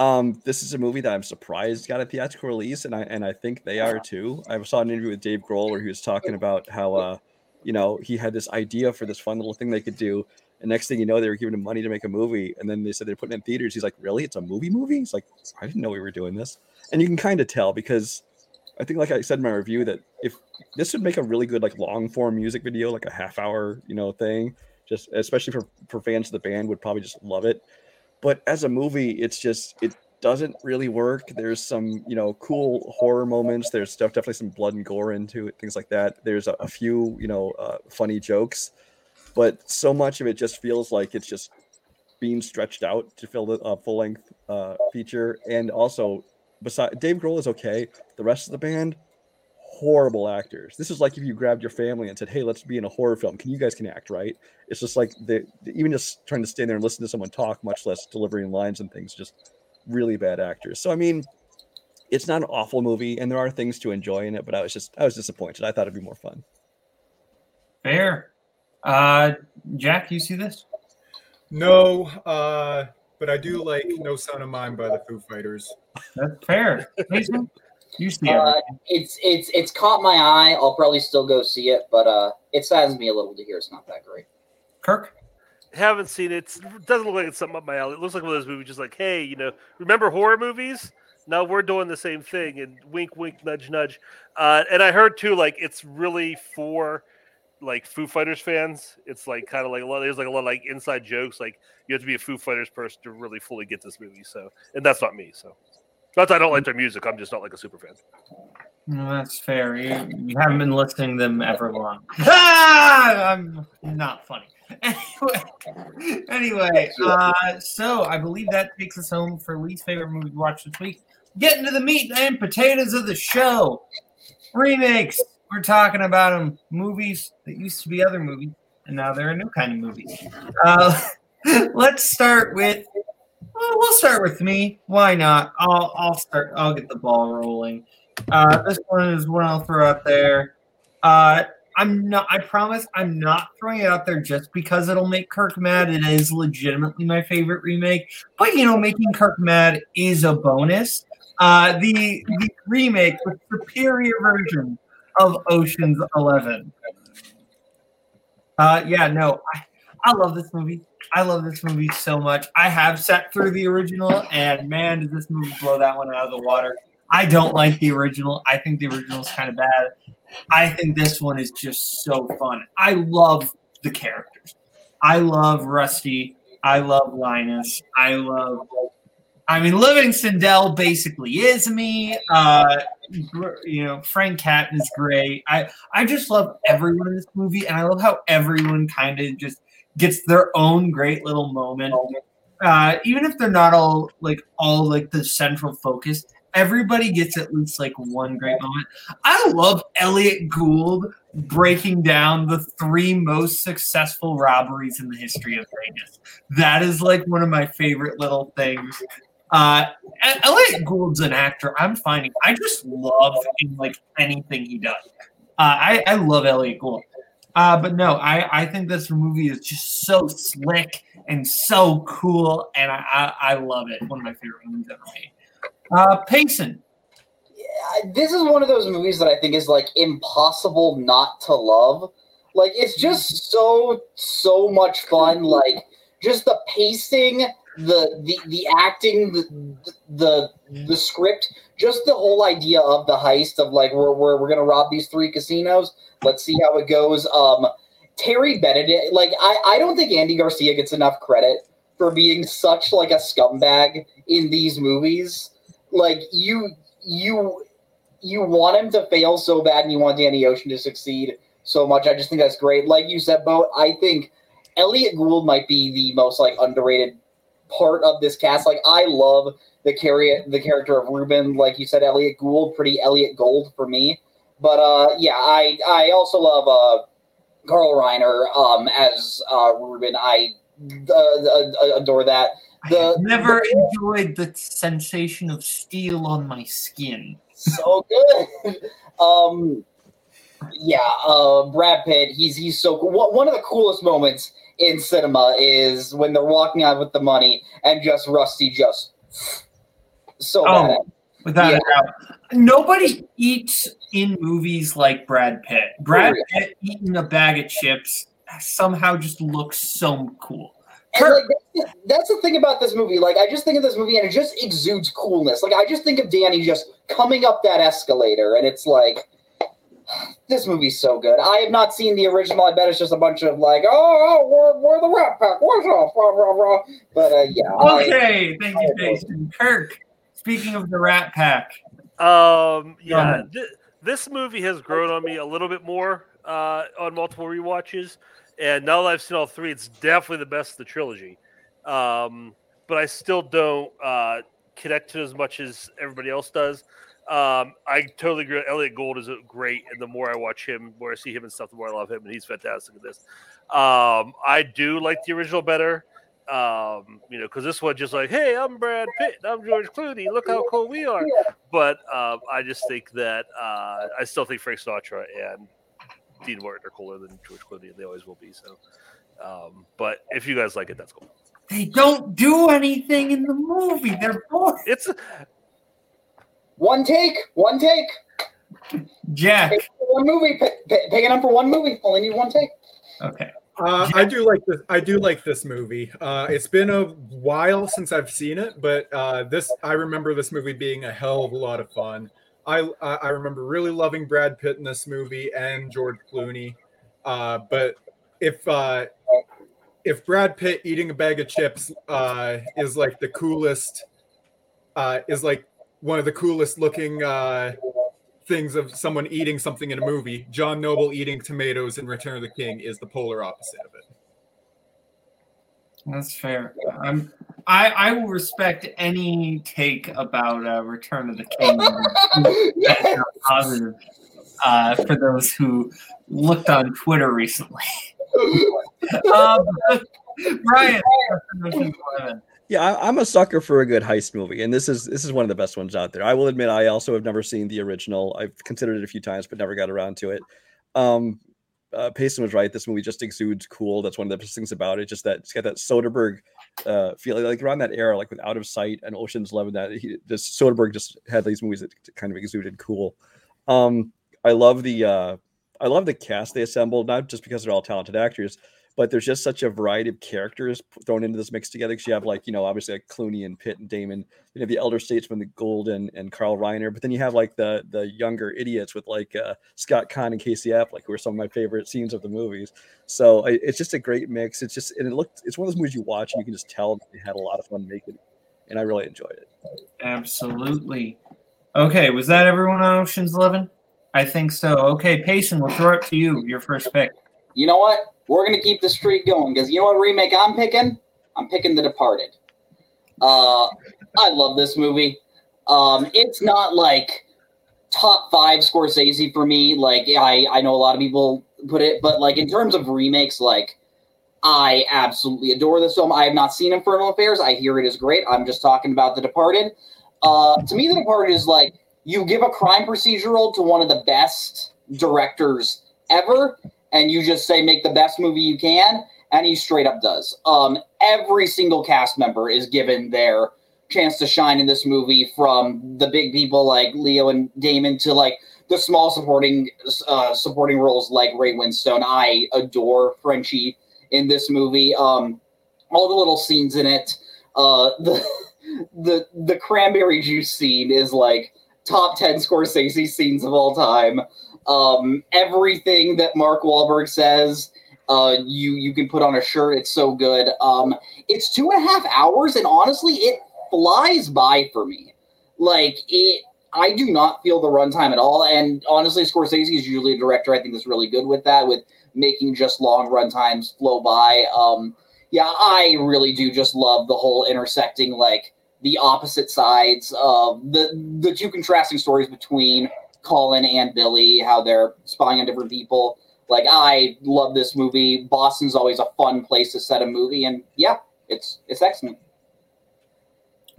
Um, this is a movie that I'm surprised got a theatrical release, and I and I think they are too. I saw an interview with Dave Grohl where he was talking about how uh, you know, he had this idea for this fun little thing they could do, and next thing you know, they were giving him money to make a movie, and then they said they're putting it in theaters. He's like, "Really? It's a movie movie?" He's like, "I didn't know we were doing this," and you can kind of tell because I think, like I said in my review, that if this would make a really good like long form music video, like a half hour, you know, thing, just especially for for fans of the band would probably just love it. But as a movie, it's just it doesn't really work. There's some you know cool horror moments. There's stuff definitely some blood and gore into it, things like that. There's a, a few you know uh, funny jokes, but so much of it just feels like it's just being stretched out to fill the uh, full length uh, feature. And also, beside Dave Grohl is okay. The rest of the band, horrible actors. This is like if you grabbed your family and said, "Hey, let's be in a horror film. Can you guys can act, right?" It's just like they even just trying to stand there and listen to someone talk, much less delivering lines and things. Just really bad actors. So I mean, it's not an awful movie, and there are things to enjoy in it. But I was just I was disappointed. I thought it'd be more fun. Fair. Uh, Jack, you see this? No, uh, but I do like "No Son of Mine" by the Foo Fighters. That's fair. Mason, you see Uh, it's it's it's caught my eye. I'll probably still go see it, but uh, it saddens me a little to hear it's not that great. Kirk? Haven't seen it. It doesn't look like it's something up my alley. It looks like one of those movies, just like, hey, you know, remember horror movies? Now we're doing the same thing, and wink, wink, nudge, nudge. Uh, and I heard too, like it's really for like Foo Fighters fans. It's like kind of like a lot. There's like a lot of like inside jokes. Like you have to be a Foo Fighters person to really fully get this movie. So, and that's not me. So, not that I don't like their music. I'm just not like a super fan. No, that's fair. You, you haven't been listening them ever long. ah, I'm not funny. Anyway, anyway uh, so I believe that takes us home for least favorite movie to watch this week. Getting to the meat and potatoes of the show. Remakes. We're talking about them. Movies that used to be other movies, and now they're a new kind of movie. Uh, let's start with. Well, we'll start with me. Why not? I'll I'll start. I'll get the ball rolling. Uh, this one is one I'll throw out there. Uh, I'm not. I promise, I'm not throwing it out there just because it'll make Kirk mad. It is legitimately my favorite remake, but you know, making Kirk mad is a bonus. Uh, the the remake, the superior version of Ocean's Eleven. Uh, yeah, no, I, I love this movie. I love this movie so much. I have sat through the original, and man, does this movie blow that one out of the water. I don't like the original. I think the original is kind of bad. I think this one is just so fun. I love the characters. I love Rusty. I love Linus. I love. I mean, Livingston Dell basically is me. Uh, you know, Frank Catton is great. I I just love everyone in this movie, and I love how everyone kind of just gets their own great little moment. Uh, even if they're not all like all like the central focus, everybody gets at least like one great moment. I love Elliot Gould breaking down the three most successful robberies in the history of Vegas. That is like one of my favorite little things. Uh, Elliot Gould's an actor. I'm finding I just love in like anything he does. Uh, I, I love Elliot Gould. Uh, but no, I, I think this movie is just so slick and so cool, and I, I, I love it. One of my favorite movies ever made. Uh, Payson. This is one of those movies that I think is like impossible not to love. Like it's just so so much fun. Like just the pacing, the the the acting, the the the script, just the whole idea of the heist of like we're we're, we're gonna rob these three casinos. Let's see how it goes. Um, Terry Benedict, like I I don't think Andy Garcia gets enough credit for being such like a scumbag in these movies. Like you you you want him to fail so bad and you want Danny Ocean to succeed so much. I just think that's great. Like you said, Bo, I think Elliot Gould might be the most like underrated part of this cast. Like I love the carry the character of Ruben. Like you said, Elliot Gould, pretty Elliot Gould for me. But uh yeah, I I also love uh Carl Reiner um as uh Ruben. I uh, adore that. The Never enjoyed the sensation of steel on my skin. so good. um, yeah, uh, Brad Pitt. He's he's so cool. One one of the coolest moments in cinema is when they're walking out with the money and just Rusty just so Oh, bad. Without Yeah. a doubt. Nobody eats in movies like Brad Pitt. Brad Pitt eating a bag of chips somehow just looks so cool. And like that's, that's the thing about this movie. Like I just think of this movie and it just exudes coolness. Like I just think of Danny just coming up that escalator and it's like this movie's so good. I have not seen the original. I bet it's just a bunch of like, oh, oh we're, we're the Rat Pack. What's up? Rah, rah, rah. But uh, yeah. I- Okay, thank you, Jason. Kirk, speaking of the Rat Pack, Um, yeah, th- this movie has grown on me a little bit more uh, on multiple rewatches, and now that I've seen all three, it's definitely the best of the trilogy. Um, but I still don't uh, connect to it as much as everybody else does. Um, I totally agree. Elliot Gould is great, and the more I watch him, the more I see him and stuff, the more I love him, and he's fantastic at this. Um, I do like the original better. Um, you know, because this one just like, hey, I'm Brad Pitt, I'm George Clooney. Look how cool we are. But um, I just think that uh, I still think Frank Sinatra and Dean Martin are cooler than George Clooney, they always will be. So, um, but if you guys like it, that's cool. They don't do anything in the movie. They're bored. It's One take, one take. Jack. Pick one movie. Pick, pick, pick it up for one movie. Only need one take. Okay. Uh, I do like this. I do like this movie. Uh, it's been a while since I've seen it, but uh, this I remember this movie being a hell of a lot of fun. I I remember really loving Brad Pitt in this movie and George Clooney. Uh, but if uh, if Brad Pitt eating a bag of chips uh, is like the coolest, uh, is like one of the coolest looking uh, things of someone eating something in a movie, John Noble eating tomatoes in Return of the King is the polar opposite of it. That's fair. I'm, I I will respect any take about uh, Return of the King. That's not positive uh, for those who looked on Twitter recently. um, Brian, Yeah, I, I'm a sucker for a good heist movie, and this is this is one of the best ones out there. I will admit, I also have never seen the original. I've considered it a few times, but never got around to it. Um, uh, Payson was right. This movie just exudes cool. That's one of the best things about it. Just that it's got that Soderbergh uh, feeling, like around that era, like with Out of Sight and Ocean's Eleven. That he just Soderbergh just had these movies that kind of exuded cool. Um, I love the uh, I love the cast they assembled, not just because they're all talented actors, but there's just such a variety of characters thrown into this mix together. Because you have like you know obviously like Clooney and Pitt and Damon. You have the elder statesman, the Golden and Carl Reiner, but then you have like the the younger idiots with like uh, Scott Caan and Casey Affleck, who are some of my favorite scenes of the movies. So I, it's just a great mix. It's just and it looked it's one of those movies you watch and you can just tell they had a lot of fun making, it, and I really enjoyed it. Absolutely. Okay, was that everyone on Ocean's Eleven? I think so. Okay, Payson, we'll throw it to you. Your first pick. You know what? We're gonna keep the streak going because you know what remake I'm picking? I'm picking The Departed. Uh, I love this movie. Um, it's not like top five Scorsese for me. Like I, I know a lot of people put it, but like in terms of remakes, like I absolutely adore this film. I have not seen Infernal Affairs. I hear it is great. I'm just talking about The Departed. Uh, to me, The Departed is like you give a crime procedural to one of the best directors ever, and you just say make the best movie you can, and he straight up does. Um, every single cast member is given their chance to shine in this movie, from the big people like Leo and Damon to like the small supporting uh, supporting roles like Ray Winstone. I adore Frenchie in this movie. Um, all the little scenes in it. Uh, the the the cranberry juice scene is like top 10 Scorsese scenes of all time. Um, everything that Mark Wahlberg says, uh, you you can put on a shirt. It's so good. Um, it's two and a half hours, and honestly, it flies by for me. Like it, I do not feel the runtime at all. And honestly, Scorsese is usually a director. I think is really good with that, with making just long runtimes flow by. Um, yeah, I really do just love the whole intersecting like the opposite sides of the the two contrasting stories between Colin and Billy, how they're spying on different people. Like I love this movie. Boston's always a fun place to set a movie, and yeah, it's it's excellent.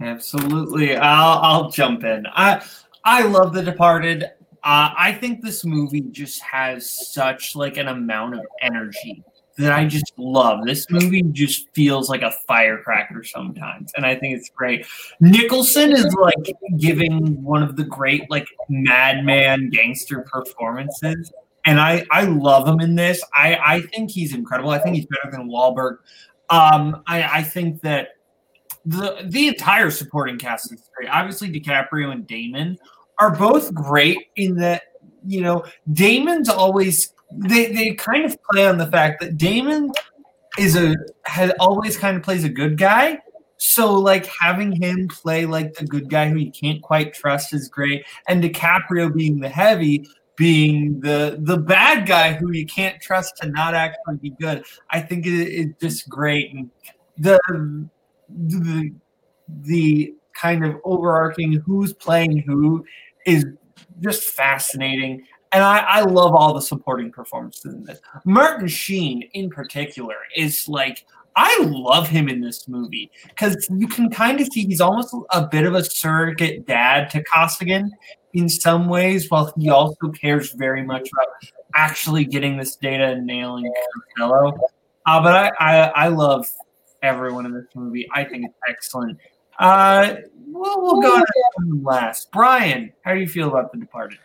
Absolutely. I'll I'll jump in. I I love The Departed. Uh, I think this movie just has such like an amount of energy that I just love. This movie just feels like a firecracker sometimes, and I think it's great. Nicholson is like giving one of the great like madman gangster performances, and I I love him in this. I I think he's incredible. I think he's better than Wahlberg. Um, I I think that the the entire supporting cast is great. Obviously, DiCaprio and Damon are both great in that you know Damon's always they they kind of play on the fact that Damon is a has always kind of plays a good guy. So like having him play like the good guy who you can't quite trust is great, and DiCaprio being the heavy, being the the bad guy who you can't trust to not actually be good. I think it is just great, and the the the kind of overarching who's playing who is just fascinating. And I, I love all the supporting performances in this. Martin Sheen, in particular, is like I love him in this movie because you can kind of see he's almost a bit of a surrogate dad to Costigan in some ways, while he also cares very much about actually getting this data and nailing Costello. Uh, but I, I, I love everyone in this movie. I think it's excellent. Uh, we'll, we'll go to last. Brian, how do you feel about The Departed?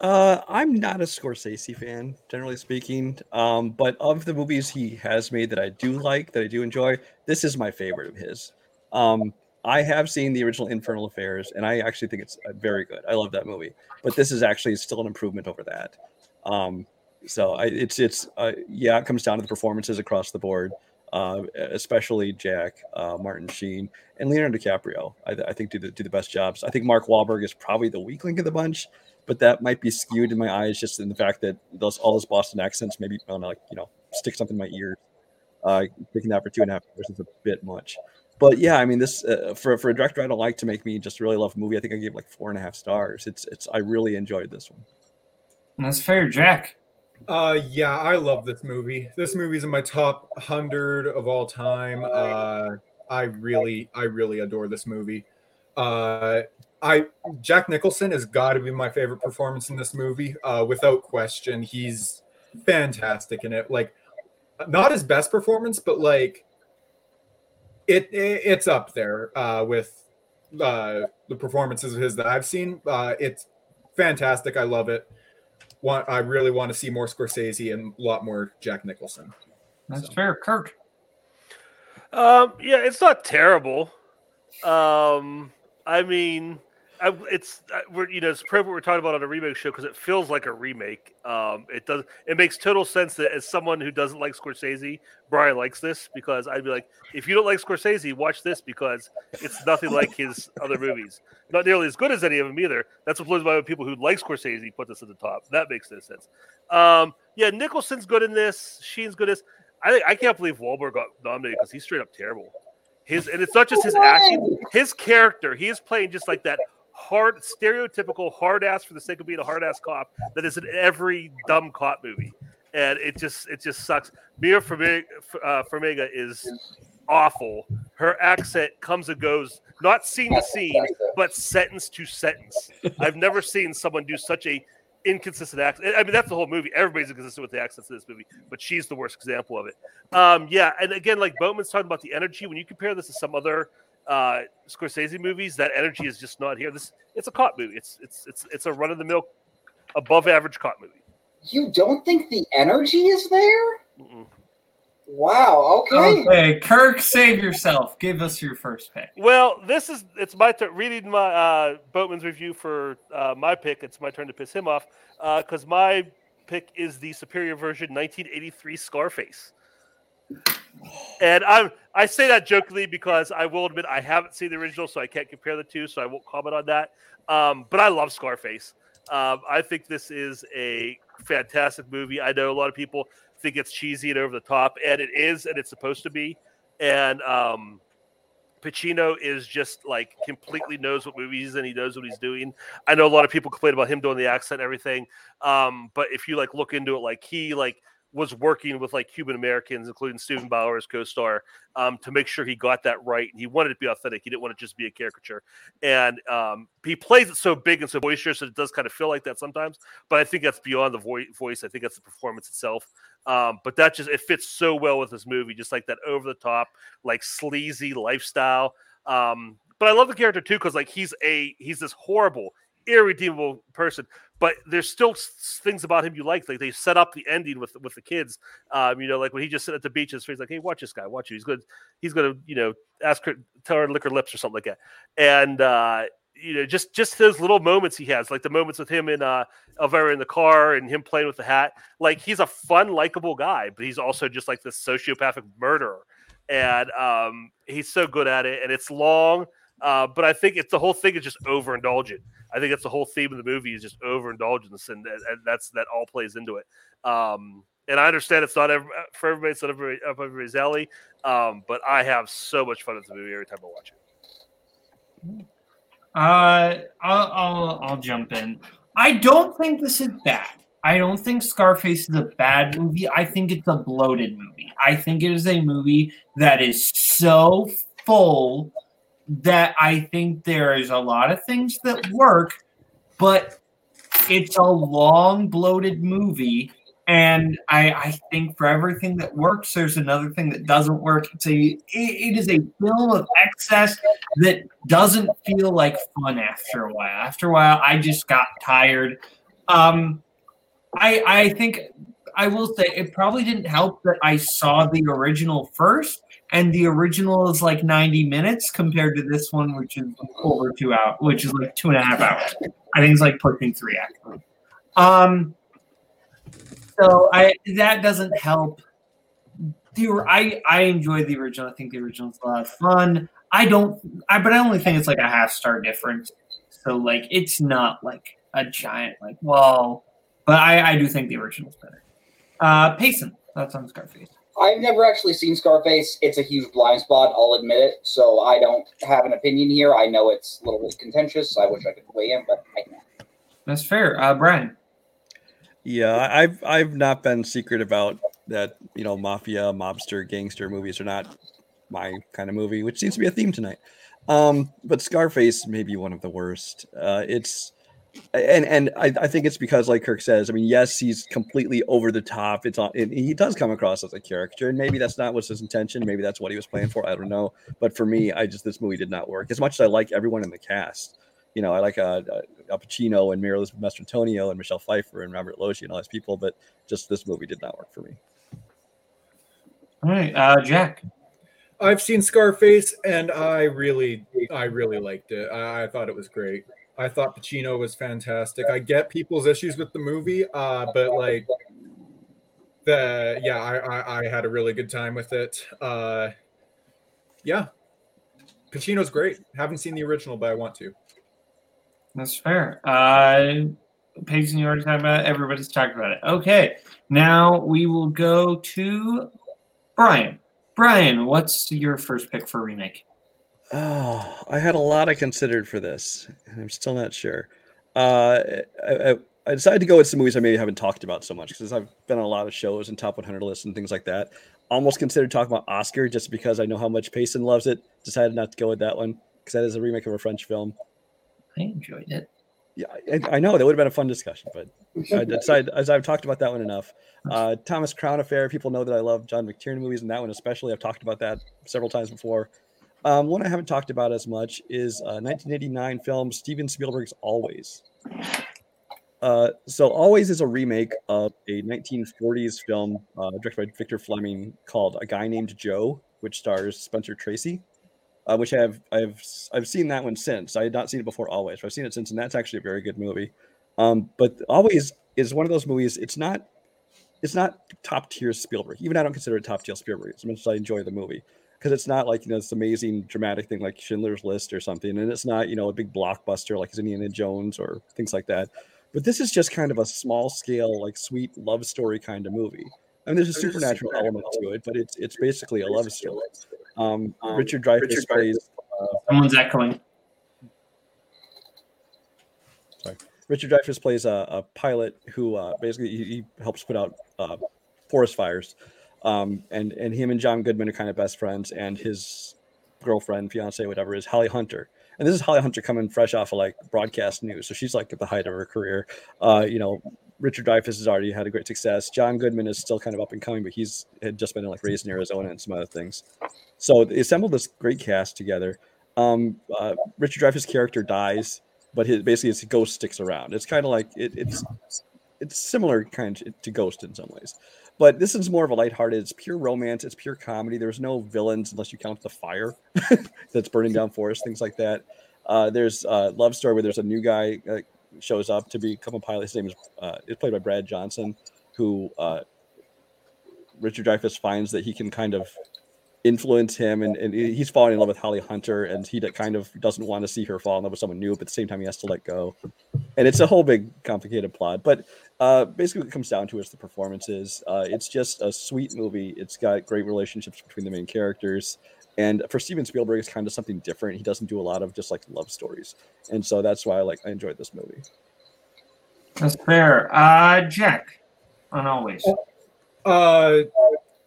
Uh, I'm not a Scorsese fan, generally speaking. Um, but of the movies he has made that I do like, that I do enjoy, this is my favorite of his. Um, I have seen the original Infernal Affairs, and I actually think it's uh, very good. I love that movie, but this is actually still an improvement over that. Um, so I, it's it's uh, yeah, it comes down to the performances across the board, uh, especially Jack, uh, Martin Sheen, and Leonardo DiCaprio. I, I think do the do the best jobs. I think Mark Wahlberg is probably the weak link of the bunch, but that might be skewed in my eyes just in the fact that those all those Boston accents maybe I don't like you know stick something in my ear. Uh, picking that for two and a half hours is a bit much but yeah, I mean, this uh, for for a director I don't like to make me just really love a movie. I think I gave like four and a half stars. It's it's I really enjoyed this one. That's fair, Jack. Uh, yeah, I love this movie. This movie's in my top hundred of all time. Uh, I really, I really adore this movie. Uh, I Jack Nicholson has got to be my favorite performance in this movie, uh, without question. He's fantastic in it. Like, not his best performance, but like it, it it's up there uh, with uh, the performances of his that I've seen. Uh, it's fantastic. I love it. Want I really want to see more Scorsese and a lot more Jack Nicholson. That's so. fair, Kirk. Um, yeah, it's not terrible. Um, I mean, I, it's we're you know it's appropriate we're talking about on a remake show because it feels like a remake. Um, it does it makes total sense that as someone who doesn't like Scorsese, Brian likes this because I'd be like, if you don't like Scorsese, watch this because it's nothing like his other movies. Not nearly as good as any of them either. That's what blows my. People who like Scorsese put this at the top. That makes no sense. Um, yeah, Nicholson's good in this. Sheen's good in this. I I can't believe Wahlberg got nominated because he's straight up terrible. His and it's not just his acting, his character. He is playing just like that hard, stereotypical hard ass for the sake of being a hard ass cop that is in every dumb cop movie, and it just it just sucks. Mia Farmiga, uh, Farmiga is awful. Her accent comes and goes, not scene to scene, but sentence to sentence. I've never seen someone do such a inconsistent accent. I mean, that's the whole movie. Everybody's inconsistent with the accents in this movie, but she's the worst example of it. Um, yeah, and again, like Boatman's talking about the energy. When you compare this to some other uh, Scorsese movies, that energy is just not here. This it's a cop movie. It's it's it's it's a run of the mill, above average cop movie. You don't think the energy is there? Mm-mm. Wow. Okay. Okay, Kirk, save yourself. Give us your first pick. Well, this is it's my turn. Reading my uh, Boatman's review for uh, my pick, it's my turn to piss him off because uh, my pick is the superior version 1983 Scarface. And I I say that jokingly because I will admit I haven't seen the original, so I can't compare the two, so I won't comment on that. Um, but I love Scarface. Um, I think this is a fantastic movie. I know a lot of people think it's cheesy and over the top, and it is, and it's supposed to be. And um, Pacino is just like completely knows what movies and he knows what he's doing. I know a lot of people complain about him doing the accent and everything, um, but if you like look into it, like he like was working with like Cuban Americans, including Steven Bauer co-star, um, to make sure he got that right. And he wanted to be authentic. He didn't want to just be a caricature. And um, he plays it so big and so boisterous that it does kind of feel like that sometimes. But I think that's beyond the vo- voice. I think that's the performance itself. Um, but that just it fits so well with this movie, just like that over the top, like sleazy lifestyle. Um, but I love the character too because like he's a he's this horrible irredeemable person. But there's still things about him you like. Like they set up the ending with with the kids. Um, you know, like when he just sit at the beach, his face like, "Hey, watch this guy. Watch you. He's good. He's gonna, you know, ask her, tell her to lick her lips or something like that." And uh, you know, just just those little moments he has, like the moments with him in uh Elvira in the car and him playing with the hat. Like he's a fun, likable guy, but he's also just like this sociopathic murderer. And um, he's so good at it, and it's long. Uh, but I think it's the whole thing is just overindulgent. I think that's the whole theme of the movie is just overindulgence, and, and that's that all plays into it. Um, and I understand it's not every, for everybody, it's not everybody, everybody's alley, um, but I have so much fun with the movie every time I watch it. Uh, I'll, I'll I'll jump in. I don't think this is bad. I don't think Scarface is a bad movie. I think it's a bloated movie. I think it is a movie that is so full that I think there is a lot of things that work, but it's a long, bloated movie. And I, I think for everything that works, there's another thing that doesn't work. It's a, it, it is a film of excess that doesn't feel like fun after a while. After a while, I just got tired. Um, I I think I will say it probably didn't help that I saw the original first, and the original is like 90 minutes compared to this one, which is over two hours, which is like two and a half hours. I think it's like pushing three actually. Um, so I that doesn't help. The I I enjoy the original. I think the original is a lot of fun. I don't, I but I only think it's like a half star difference. So like it's not like a giant like whoa. But I I do think the original's better. Uh, Payson, thoughts on Scarface? I've never actually seen Scarface. It's a huge blind spot, I'll admit it. So I don't have an opinion here. I know it's a little bit contentious. I wish I could weigh in, but I can't. That's fair. Uh, Brian. Yeah, I've I've not been secret about that. You know, mafia, mobster, gangster movies are not my kind of movie, which seems to be a theme tonight. Um, but Scarface may be one of the worst. Uh, it's and and I, I think it's because, like Kirk says, I mean, yes, he's completely over the top. It's on. It, he does come across as a caricature, and maybe that's not what's his intention. Maybe that's what he was playing for. I don't know. But for me, I just this movie did not work. As much as I like everyone in the cast, you know, I like uh, uh, Al Pacino and Mary Elizabeth Mastrantonio and Michelle Pfeiffer and Robert Loggia and all these people, but just this movie did not work for me. All right, uh, Jack. I've seen Scarface, and I really, I really liked it. I, I thought it was great. I thought Pacino was fantastic. I get people's issues with the movie, uh, but like the yeah, I, I, I had a really good time with it. Uh, yeah, Pacino's great. Haven't seen the original, but I want to. That's fair. Uh, Payson, you already talked about it. Everybody's talked about it. Okay, now we will go to Brian. Brian, what's your first pick for remake? Oh, I had a lot I considered for this, and I'm still not sure. Uh, I, I, I decided to go with some movies I maybe haven't talked about so much because I've been on a lot of shows and top 100 lists and things like that. Almost considered talking about Oscar just because I know how much Payson loves it. Decided not to go with that one because that is a remake of a French film. I enjoyed it. Yeah, I, I know that would have been a fun discussion, but I decided as I've talked about that one enough. Uh, Thomas Crown Affair. People know that I love John McTiernan movies, and that one especially. I've talked about that several times before. Um, one I haven't talked about as much is uh, 1989 film Steven Spielberg's Always. Uh, so Always is a remake of a 1940s film uh, directed by Victor Fleming called A Guy Named Joe, which stars Spencer Tracy. Uh, which I have I've I've seen that one since. I had not seen it before Always, but I've seen it since, and that's actually a very good movie. Um, but Always is one of those movies. It's not it's not top tier Spielberg. Even I don't consider it top tier Spielberg as much as I enjoy the movie because it's not like you know this amazing dramatic thing like Schindler's List or something, and it's not you know a big blockbuster like Indiana Jones or things like that. But this is just kind of a small scale, like sweet love story kind of movie. I mean, there's a supernatural element to it, but it's it's basically a love story. Um, Richard Dreyfuss Richard plays. Uh, Someone's echoing. sorry. Richard Dreyfuss plays a, a pilot who uh, basically he, he helps put out uh, forest fires, um, and and him and John Goodman are kind of best friends, and his girlfriend, fiance, whatever, is Holly Hunter. And this is Holly Hunter coming fresh off of like broadcast news, so she's like at the height of her career. Uh, you know, Richard Dreyfuss has already had a great success. John Goodman is still kind of up and coming, but he's had just been like Raising Arizona and some other things. So they assembled this great cast together. Um, uh, Richard Dreyfuss' character dies, but his, basically his ghost sticks around. It's kind of like it, it's it's similar kind of to Ghost in some ways, but this is more of a lighthearted. It's pure romance. It's pure comedy. There's no villains unless you count the fire that's burning down forests, things like that. Uh, there's a love story where there's a new guy uh, shows up to become a pilot. His name is uh, played by Brad Johnson, who uh, Richard Dreyfuss finds that he can kind of influence him and, and he's falling in love with Holly Hunter and he kind of doesn't want to see her fall in love with someone new, but at the same time he has to let go. And it's a whole big complicated plot. But uh, basically what it comes down to is the performances. Uh, it's just a sweet movie. It's got great relationships between the main characters. And for Steven Spielberg, it's kind of something different. He doesn't do a lot of just like love stories. And so that's why I like I enjoyed this movie. That's fair. Uh, Jack, on always. Uh,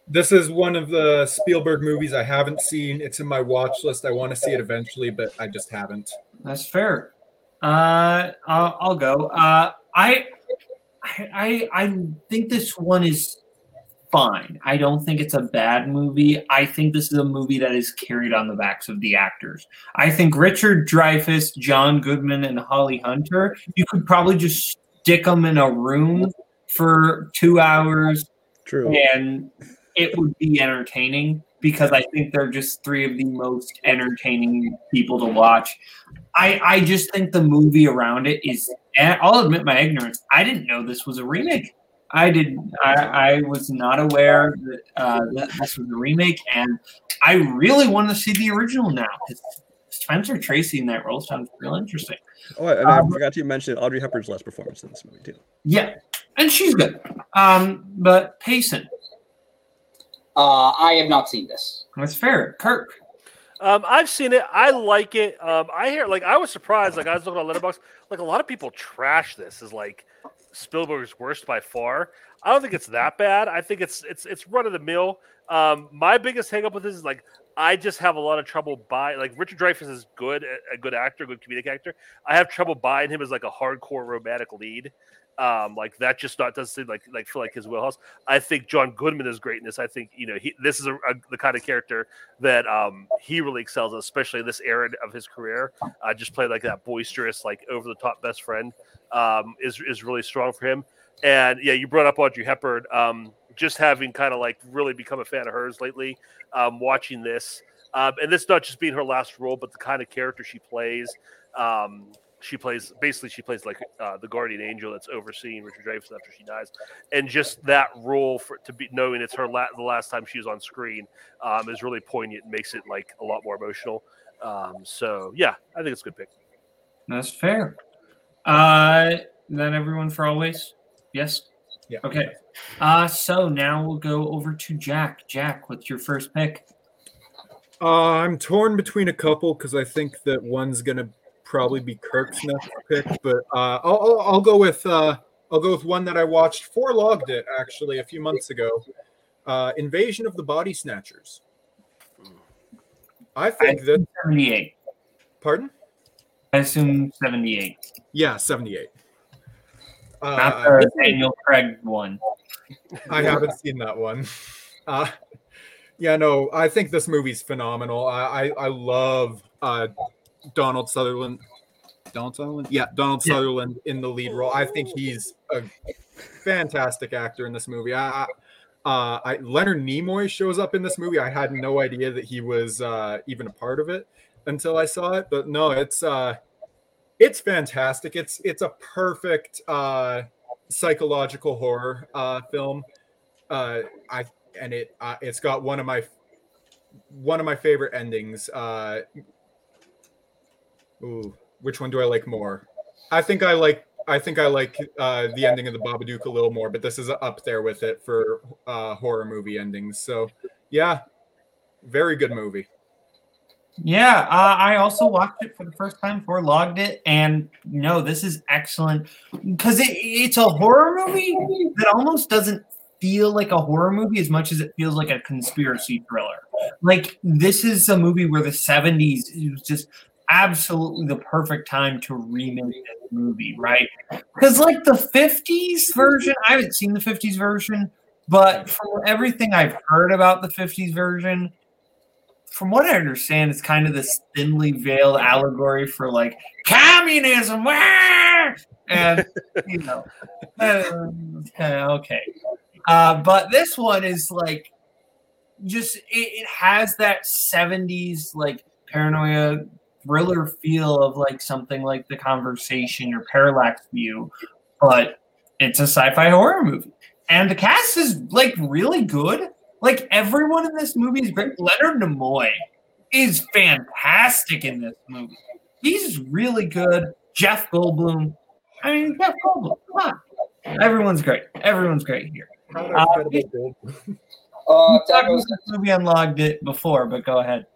this is one of the Spielberg movies I haven't seen. It's in my watch list. I want to see it eventually, but I just haven't. That's fair. Uh, I'll, I'll go. Uh, I, I, I think this one is fine. I don't think it's a bad movie. I think this is a movie that is carried on the backs of the actors. I think Richard Dreyfuss, John Goodman, and Holly Hunter, you could probably just stick them in a room for two hours True. and it would be entertaining because I think they're just three of the most entertaining people to watch. I I just think the movie around it is. And I'll admit my ignorance. I didn't know this was a remake. I did. I, I was not aware that, uh, that this was a remake, and I really want to see the original now. 'cause Spencer Tracy in that role sounds real interesting. Oh, and I Um, forgot to mention Audrey Hepburn's last performance in this movie too. Yeah, and she's good. Um, but Payson, Uh, I have not seen this. that's fair. Kirk, Um, I've seen it. I like it. Um, I hear like I was surprised. Like I was looking on Letterboxd. Like a lot of people trash this as like Spielberg's worst by far. I don't think it's that bad. I think it's it's it's run of the mill. Um, my biggest hang up with this is like I just have a lot of trouble buying. Like Richard Dreyfuss is good, a good actor, good comedic actor. I have trouble buying him as like a hardcore romantic lead. Um, like that just not doesn't seem like like feel like his wheelhouse. I think John Goodman is great in this. I think you know he this is a, a, the kind of character that um, he really excels, at, especially this era of his career. Uh, just play like that boisterous, like over the top best friend um, is is really strong for him. And yeah, you brought up Audrey Hepburn. Um, just having kind of like really become a fan of hers lately, um, watching this, um, and this not just being her last role, but the kind of character she plays. Um, she plays basically she plays like uh, the guardian angel that's overseeing Richard Dreyfuss after she dies, and just that role for to be knowing it's her la- the last time she was on screen um, is really poignant and makes it like a lot more emotional. Um, so yeah, I think it's a good pick. that's fair. Uh, then everyone for always. Yes. Yeah. Okay. Uh, so now we'll go over to Jack. Jack, what's your first pick? Uh, I'm torn between a couple because I think that one's gonna probably be Kirk's next pick, but uh, I'll, I'll I'll go with uh, I'll go with one that I watched for logged it actually a few months ago. Uh, Invasion of the Body Snatchers. I think that. Seventy-eight. Pardon? I assume seventy-eight. Yeah, 78. Not Uh, the Daniel Craig one. I haven't seen that one. Uh, yeah, no, I think this movie's phenomenal. I I, I love uh, Donald Sutherland. Donald Sutherland, yeah, Donald Yeah. Sutherland in the lead role. I think he's a fantastic actor in this movie. I, uh, I Leonard Nimoy shows up in this movie. I had no idea that he was uh, even a part of it until I saw it. But no, it's uh, it's fantastic. It's it's a perfect uh, psychological horror uh, film. Uh, I and it uh, it's got one of my one of my favorite endings. Uh, ooh, which one do I like more? I think I like I think I like uh, the ending of the Babadook a little more, but this is up there with it for uh, horror movie endings. So yeah, very good movie. Yeah, uh, I also watched it for the first time for logged it, and no, this is excellent because it, it's a horror movie that almost doesn't feel like a horror movie as much as it feels like a conspiracy thriller. Like this is a movie where the '70s is just absolutely the perfect time to remake this movie, right? Because like the '50s version, I haven't seen the '50s version, but from everything I've heard about the '50s version from what I understand, it's kind of this thinly veiled allegory for like communism. And you know, uh, okay. Uh, but this one is like just it, it has that 70s like paranoia thriller feel of like something like the conversation or parallax view, but it's a sci-fi horror movie. And the cast is like really good. Like everyone in this movie is great. Leonard Nimoy is fantastic in this movie. He's really good. Jeff Goldblum. I mean, Jeff Goldblum. Come on. Everyone's great. Everyone's great here. How Uh, I forget about Gold? Uh, We to talked echo, about this movie unlogged it before, but go ahead.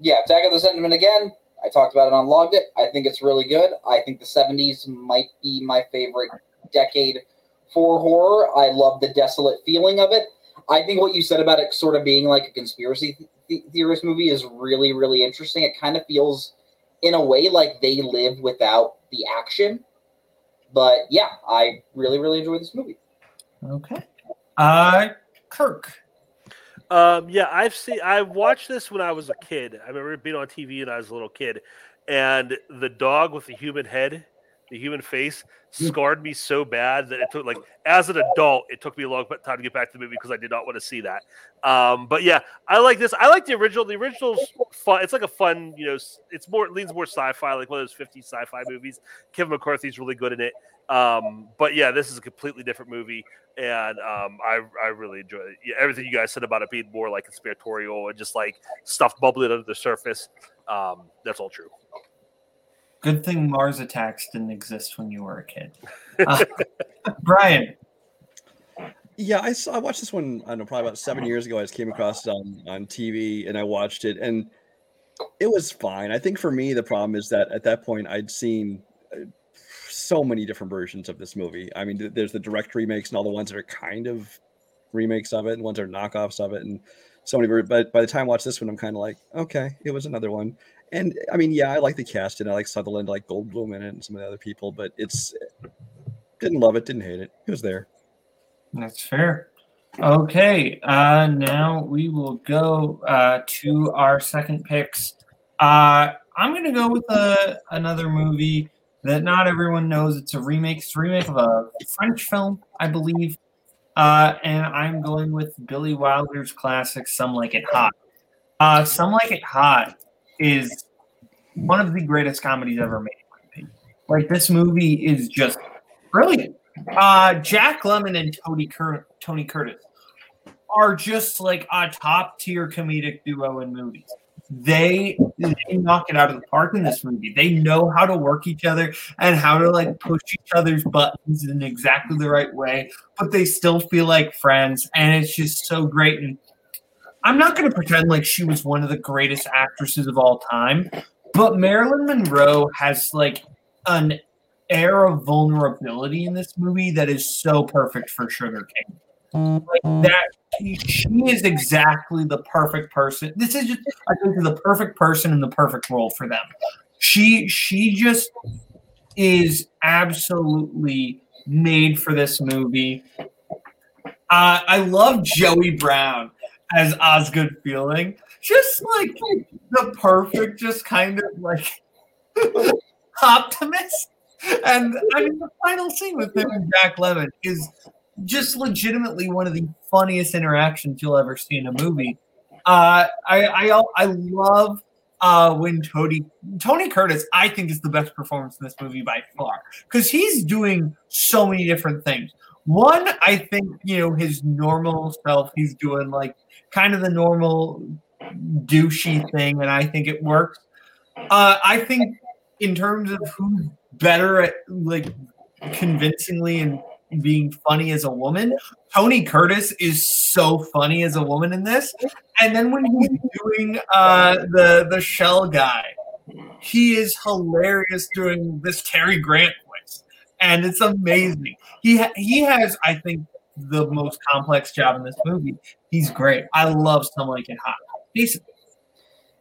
yeah, to echo the sentiment again, I talked about it on Logged It. I think it's really good. I think the 70s might be my favorite decade for horror. I love the desolate feeling of it. I think what you said about it sort of being like a conspiracy th- theorist movie is really, really interesting. It kind of feels, in a way, like they live without the action. But yeah, I really, really enjoy this movie. Okay. Uh, Kirk. Um, yeah, I've seen. I watched this when I was a kid. I remember being on TV when I was a little kid, and the dog with the human head, the human face, scarred me so bad that it took like as an adult, it took me a long time to get back to the movie because I did not want to see that. Um, but yeah, I like this. I like the original. The original's fun. It's like a fun, you know, it's more it leans more sci-fi, like one of those 50s sci-fi movies. Kevin McCarthy's really good in it. Um, but yeah, this is a completely different movie, and um, I I really enjoy it. Yeah, everything you guys said about it being more like conspiratorial and just like stuff bubbling under the surface. Um, that's all true. Good thing Mars Attacks didn't exist when you were a kid. Uh, Brian. Yeah, I saw. I watched this one. I don't know, probably about seven years ago. I just came across it on on TV, and I watched it, and it was fine. I think for me, the problem is that at that point, I'd seen so many different versions of this movie. I mean, th- there's the direct remakes and all the ones that are kind of remakes of it, and ones that are knockoffs of it, and so many. But by the time I watch this one, I'm kind of like, okay, it was another one. And I mean, yeah, I like the cast, and I like Sutherland, like Goldblum in it, and some of the other people. But it's didn't love it, didn't hate it. It was there. That's fair. Okay, uh, now we will go uh, to our second picks. Uh, I'm going to go with a, another movie that not everyone knows. It's a remake. It's a remake of a French film, I believe. Uh, and I'm going with Billy Wilder's classic, Some Like It Hot. Uh, Some Like It Hot is one of the greatest comedies ever made. Like, this movie is just brilliant. Uh, Jack Lemmon and Tony Cur- Tony Curtis are just like a top tier comedic duo in movies. They they knock it out of the park in this movie. They know how to work each other and how to like push each other's buttons in exactly the right way, but they still feel like friends, and it's just so great. And I'm not going to pretend like she was one of the greatest actresses of all time, but Marilyn Monroe has like an air of vulnerability in this movie that is so perfect for Sugar Kane. Like that, she is exactly the perfect person. This is just, I think, the perfect person in the perfect role for them. She, she just is absolutely made for this movie. Uh, I love Joey Brown as Osgood Fielding. Just like the perfect, just kind of like optimist. And I mean, the final scene with him and Jack Lemmon is just legitimately one of the funniest interactions you'll ever see in a movie. Uh, I, I I love uh, when Tony Tony Curtis I think is the best performance in this movie by far because he's doing so many different things. One, I think you know his normal self. He's doing like kind of the normal douchey thing, and I think it works. Uh, I think in terms of who's better at like convincingly and being funny as a woman, Tony Curtis is so funny as a woman in this. And then when he's doing uh, the the shell guy, he is hilarious doing this Cary Grant voice, and it's amazing. He ha- he has, I think, the most complex job in this movie. He's great. I love Some Like It Hot. Basically,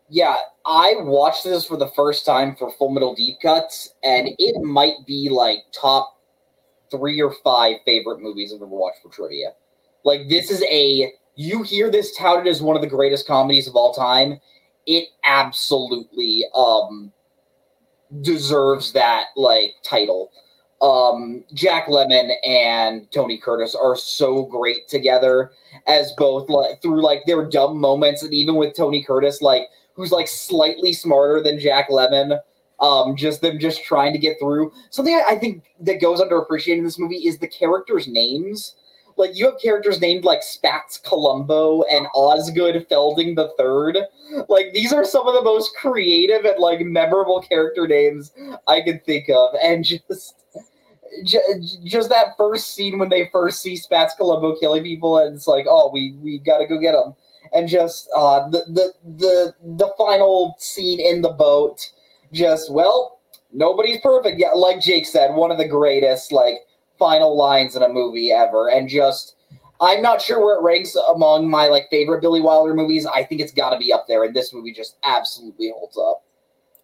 Yeah, I watched this for the first time for Full Metal Deep Cuts, and it might be like top three or five favorite movies I've ever watched for trivia. Like, this is a you hear this touted as one of the greatest comedies of all time. It absolutely um deserves that like title. Um, Jack Lemmon and Tony Curtis are so great together as both like through like their dumb moments, and even with Tony Curtis, like who's like slightly smarter than Jack Lemmon. Um, just them just trying to get through. Something I, think that goes underappreciated in this movie is the characters' names. Like you have characters named like Spats Columbo and Osgood Fielding the Third. Like these are some of the most creative and like memorable character names I can think of, and just ju- just that first scene when they first see Spats Columbo killing people, and it's like, oh, we we gotta go get him, and just uh, the the the the final scene in the boat, just well, nobody's perfect. Yeah, like Jake said, one of the greatest like final lines in a movie ever, and just I'm not sure where it ranks among my like favorite Billy Wilder movies. I think it's got to be up there, and this movie just absolutely holds up.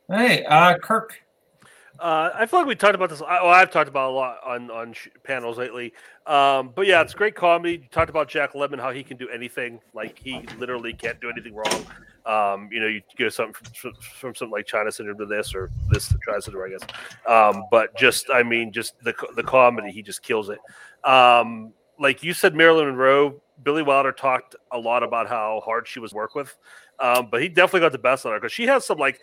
Hey, uh, Kirk. Uh, I feel like we talked about this. I, well, I've talked about a lot on on sh- panels lately. Um, but yeah, it's great comedy. You talked about Jack Lemmon, how he can do anything. Like he literally can't do anything wrong. Um, you know, you go something from, from something like China Syndrome to this or this to China Syndrome, I guess. Um, but just, I mean, just the the comedy, he just kills it. Um, like you said, Marilyn Monroe. Billy Wilder talked a lot about how hard she was work with, um, but he definitely got the best on her because she has some like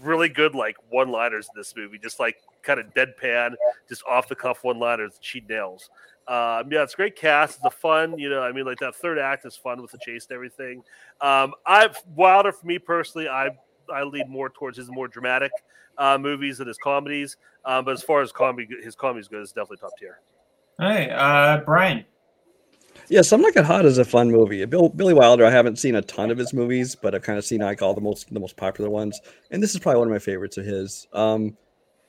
really good like one liners in this movie, just like kind of deadpan, just off the cuff one liners that she nails. Um, yeah, it's a great cast. It's a fun, you know. I mean, like that third act is fun with the chase and everything. Um, I've Wilder for me personally, I I lead more towards his more dramatic uh, movies than his comedies. Um, but as far as comedy, his comedies go, it's definitely top tier. Hey, uh, Brian. Yeah, Some Like It Hot is a fun movie. Bill, Billy Wilder, I haven't seen a ton of his movies, but I've kind of seen like all the most the most popular ones, and this is probably one of my favorites of his. Um,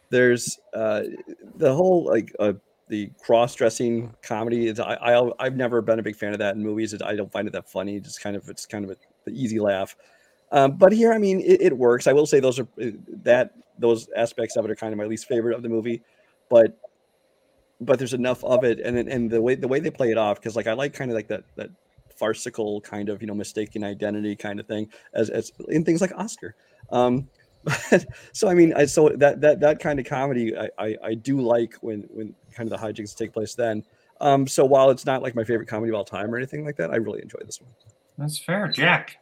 there's uh, the whole like uh, the cross dressing comedy. Is, I, I I've never been a big fan of that in movies. I don't find it that funny. It's kind of it's kind of a, the easy laugh. Um, but here, I mean, it, it works. I will say those are uh, that those aspects of it are kind of my least favorite of the movie, but but there's enough of it, and and the way the way they play it off because like I like kind of like that that farcical kind of you know mistaken identity kind of thing as as in things like Oscar. Um, so I mean, I so that that that kind of comedy I, I I do like when when kind of the hijinks take place then. Um, so while it's not like my favorite comedy of all time or anything like that, I really enjoy this one. That's fair, Jack.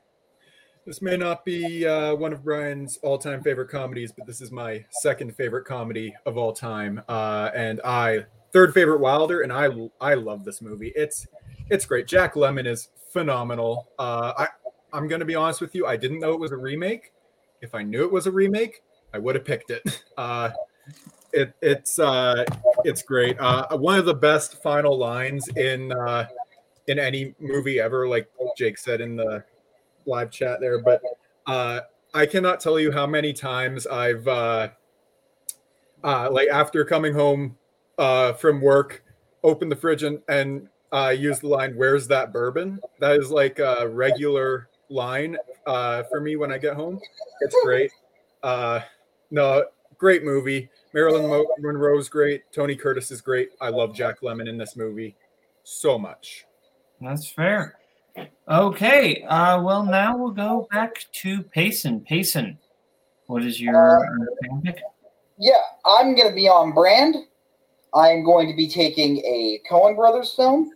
This may not be uh, one of Brian's all-time favorite comedies, but this is my second favorite comedy of all time, uh, and I third favorite Wilder, and I I love this movie. It's it's great. Jack Lemmon is phenomenal. Uh, I I'm gonna be honest with you. I didn't know it was a remake. If I knew it was a remake, I would have picked it. Uh, it it's uh, it's great. Uh, one of the best final lines in uh, in any movie ever, like Jake said in the live chat there. But uh, I cannot tell you how many times I've uh, uh, like after coming home uh, from work, open the fridge and, and uh, use the line, Where's that bourbon? That is like a regular line uh, for me when I get home. It's great. Uh, no, great movie. Marilyn Monroe's great. Tony Curtis is great. I love Jack Lemmon in this movie so much. That's fair. Okay. Uh, well, now we'll go back to Payson. Payson, what is your uh, pick? Yeah, I'm going to be on brand. I'm going to be taking a Coen Brothers film.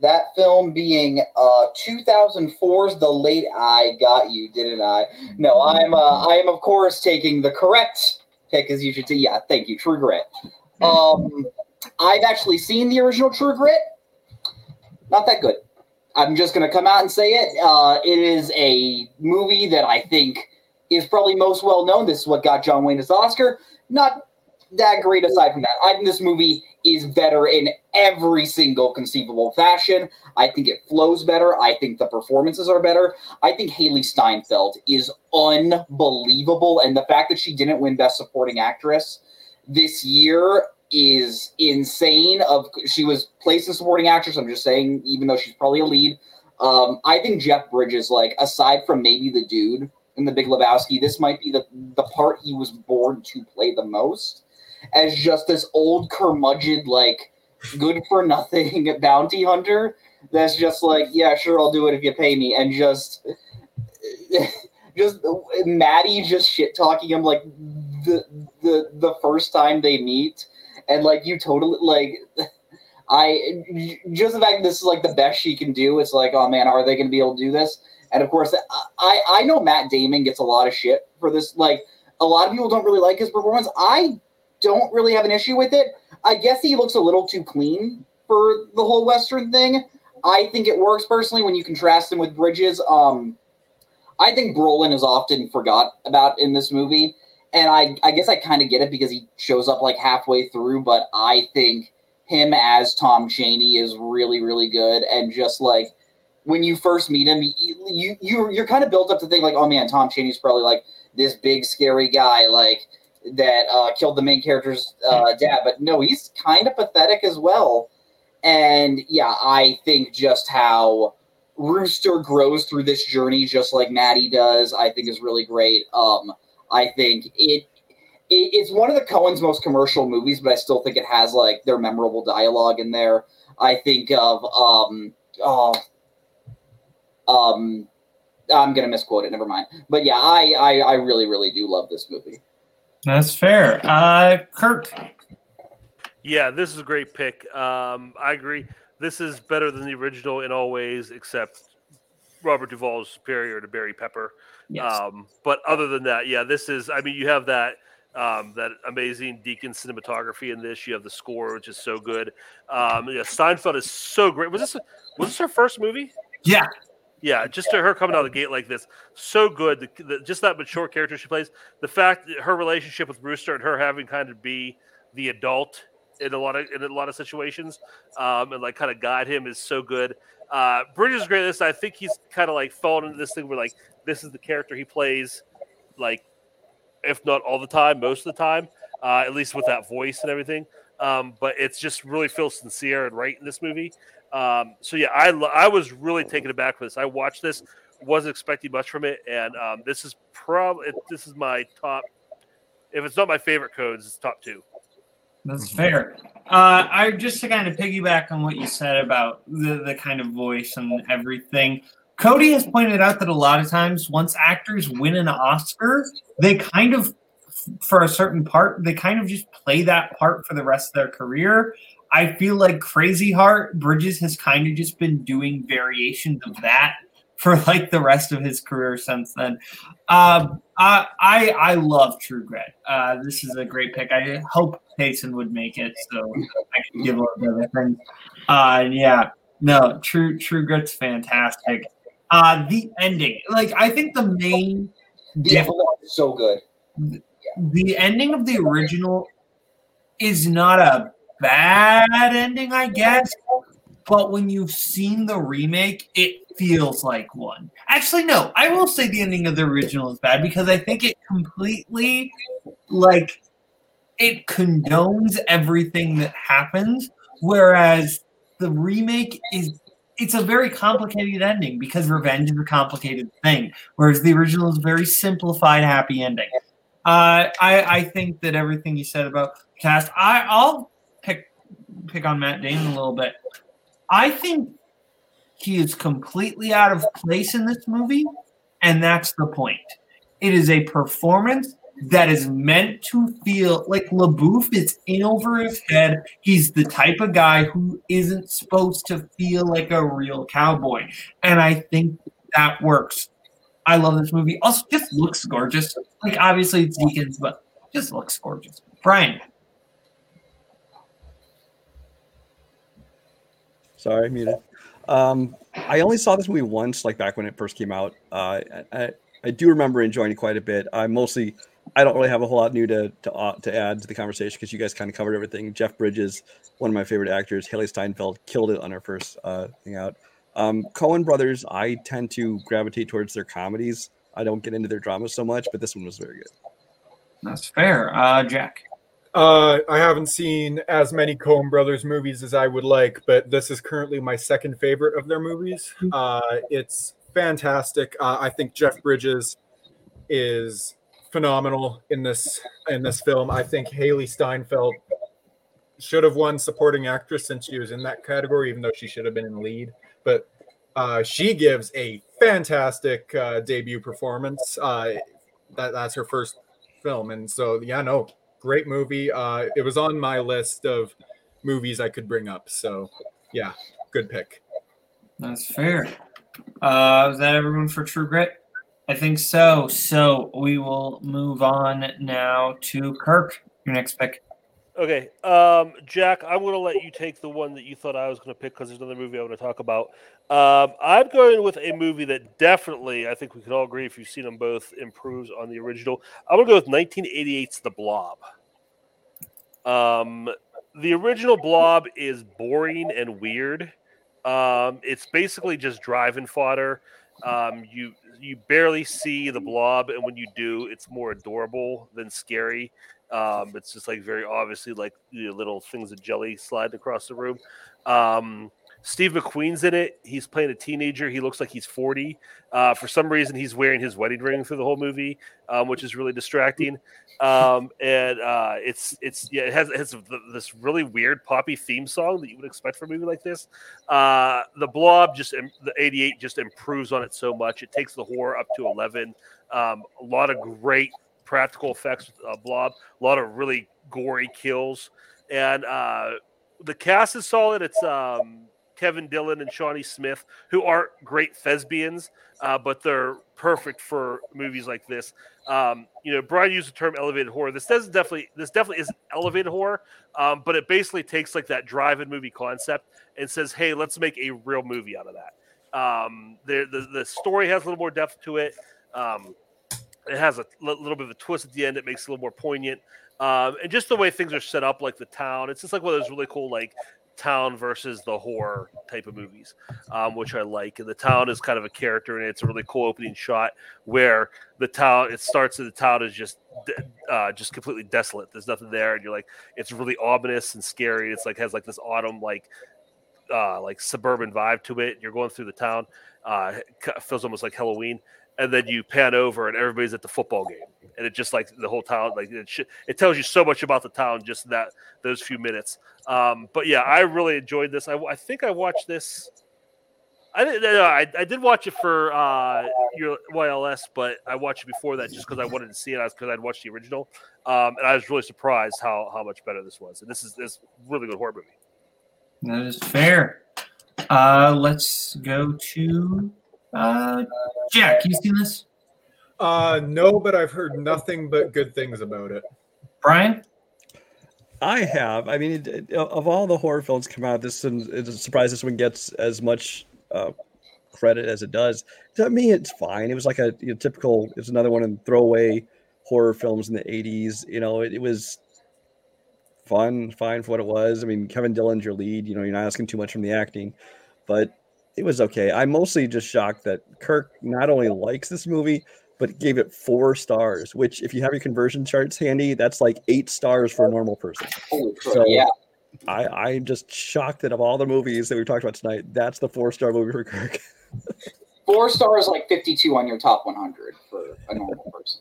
That film being uh, 2004's The Late. I got you, didn't I? No, I'm. Uh, I am of course taking the correct pick, as you should say. Yeah, thank you. True Grit. Um, I've actually seen the original True Grit. Not that good. I'm just going to come out and say it. Uh, it is a movie that I think is probably most well known. This is what got John Wayne his Oscar. Not that great aside from that. I think this movie is better in every single conceivable fashion. I think it flows better. I think the performances are better. I think Hailee Steinfeld is unbelievable. And the fact that she didn't win Best Supporting Actress this year is insane. Of she was placed in supporting actress. I'm just saying, even though she's probably a lead. Um, I think Jeff Bridges, like aside from maybe the dude in the Big Lebowski, this might be the the part he was born to play the most as just this old curmudgeon, like good for nothing bounty hunter. That's just like, yeah, sure, I'll do it if you pay me, and just, just Mattie just shit talking him like the the the first time they meet, and like you totally like. I just the fact this is like the best she can do. It's like, oh man, are they going to be able to do this? And of course, I I know Matt Damon gets a lot of shit for this. Like a lot of people don't really like his performance. I don't really have an issue with it. I guess he looks a little too clean for the whole Western thing. I think it works personally when you contrast him with Bridges. Um, I think Brolin is often forgot about in this movie, and I, I guess I kind of get it because he shows up like halfway through. But I think him as Tom Chaney is really, really good, and just like when you first meet him, you you you're kind of built up to think like, oh man, Tom Chaney's probably like this big scary guy, like that uh, killed the main character's uh, dad. But no, he's kind of pathetic as well. And yeah, I think just how Rooster grows through this journey, just like Mattie does, I think is really great. Um, I think it, it it's one of the Coens' most commercial movies, but I still think it has like their memorable dialogue in there. I think of um, oh, um, I'm gonna misquote it. Never mind. But yeah, I I, I really really do love this movie. That's fair. Uh, Kirk. Yeah, this is a great pick. Um, I agree. This is better than the original in all ways, except Robert Duvall is superior to Barry Pepper. Yes. Um, but other than that, yeah, this is. I mean, you have that um, that amazing Deakins cinematography in this. You have the score, which is so good. Um, yeah, Steinfeld is so great. Was this was this her first movie? Yeah. Yeah, just to her coming out of the gate like this, so good. The, the, just that mature character she plays. The fact that her relationship with Rooster and her having kind of be the adult in a lot of in a lot of situations, um, and like kind of guide him is so good. Uh, Bridges is great. This I think he's kind of like fallen into this thing where like this is the character he plays, like if not all the time, most of the time, uh, at least with that voice and everything. Um, but it's just really feels sincere and right in this movie. Um, so yeah, I I was really taken aback with this. I watched this, wasn't expecting much from it, and um, this is probably this is my top. If it's not my favorite Coens, it's top two. That's fair. Uh, I just to kind of piggyback on what you said about the, the kind of voice and everything. Cody has pointed out that a lot of times, once actors win an Oscar, they kind of, for a certain part, they kind of just play that part for the rest of their career. I feel like Crazy Heart Bridges has kind of just been doing variations of that for like the rest of his career since then. Um, I, I I love True Grit. Uh, this is a great pick. I hope Payson would make it so I can give a little bit of a thing. Uh, yeah, no, True True Grit's fantastic. Uh, the ending, like I think the main is so good. the ending of the original is not a bad ending, I guess. But when you've seen the remake, it feels like one. Actually, no, I will say the ending of the original is bad because I think it completely like it condones everything that happens, whereas the remake is it's a very complicated ending because revenge is a complicated thing, whereas the original is a very simplified, happy ending. Uh, I I think that everything you said about cast, I I'll pick on Matt Damon a little bit. I think he is completely out of place in this movie, and that's the point. It is a performance that is meant to feel like LaBoeuf is in over his head. He's the type of guy who isn't supposed to feel like a real cowboy. And I think that works. I love this movie. Also, just looks gorgeous. Like, obviously, it's Deakins, but just looks gorgeous. Brian. Sorry, muted. Um, I only saw this movie once, like back when it first came out. Uh, I, I do remember enjoying it quite a bit. I mostly, I don't really have a whole lot new to to, uh, to add to the conversation because you guys kind of covered everything. Jeff Bridges, one of my favorite actors. Hailee Steinfeld killed it on her first uh, thing out. Um, Coen brothers, I tend to gravitate towards their comedies. I don't get into their dramas so much, but this one was very good. That's fair. Uh, Jack. Uh, I haven't seen as many Coen Brothers movies as I would like, but this is currently my second favorite of their movies. Uh, it's fantastic. Uh, I think Jeff Bridges is phenomenal in this in this film. I think Hailee Steinfeld should have won supporting actress since she was in that category, even though she should have been in lead. But uh, she gives a fantastic uh, debut performance. Uh, that, that's her first film, and so yeah, no, great movie. Uh, it was on my list of movies I could bring up. So yeah, good pick. That's fair. Uh, is that everyone for True Grit? I think so. So we will move on now to Kirk. Your next pick. Okay, um, Jack, I'm going to let you take the one that you thought I was going to pick because there's another movie I want to talk about. Um, I'm going with a movie that definitely, I think we can all agree, if you've seen them both, improves on the original. I'm going to go with 1988's The Blob. Um, the original Blob is boring and weird. Um, it's basically just driving fodder. Um, you you barely see the blob, and when you do, it's more adorable than scary. Um, it's just like very obviously like you know, little things of jelly slide across the room. Um, Steve McQueen's in it. He's playing a teenager. He looks like he's 40. Uh, for some reason, he's wearing his wedding ring through the whole movie, um, which is really distracting. Um, and uh, it's it's yeah, it has, it has this really weird poppy theme song that you would expect for a movie like this. Uh, the Blob just the 88 just improves on it so much. It takes the horror up to 11. Um, a lot of great practical effects with uh, Blob. A lot of really gory kills, and uh, the cast is solid. It's um, Kevin Dillon and Shawnee Smith, who aren't great thespians, uh, but they're perfect for movies like this. Um, you know, Brian used the term elevated horror. This does definitely this definitely is elevated horror, um, but it basically takes like that drive-in movie concept and says, "Hey, let's make a real movie out of that." Um, the, the the story has a little more depth to it. Um, it has a little bit of a twist at the end. It makes it a little more poignant. Um, and just the way things are set up, like the town, it's just like one of those really cool, like town versus the horror type of movies, um, which I like. And the town is kind of a character, and it's a really cool opening shot where the town it starts and the town is just uh, just completely desolate. There's nothing there, and you're like, it's really ominous and scary. It's like has like this autumn like uh, like suburban vibe to it. You're going through the town. Uh, it feels almost like Halloween, and then you pan over and everybody's at the football game and it just like the whole town like it, sh- it tells you so much about the town just that those few minutes um, but yeah i really enjoyed this I, I think i watched this I did. No, I, I did watch it for uh, your YLS, but I watched it before that just because I wanted to see it. I was because I'd watched the original, um, and I was really surprised how how much better this was. And this is this really good horror movie. That is fair. Uh, let's go to uh, Jack, you seen this? Uh, no, but I've heard nothing but good things about it. Brian? I have. I mean, it, of all the horror films come out, this one, it's a surprise this one gets as much uh, credit as it does. To me, it's fine. It was like a you know, typical. It's another one in throwaway horror films in the '80s. You know, it, it was fun, fine for what it was. I mean, Kevin Dillon's your lead. You know, you're not asking too much from the acting, but it was okay. I'm mostly just shocked that Kirk not only likes this movie, but gave it four stars. Which, if you have your conversion charts handy, that's like eight stars for a normal person. so, yeah. I, I'm just shocked that of all the movies that we've talked about tonight, that's the four star movie for Kirk. four stars, like 52 on your top 100 for a normal person.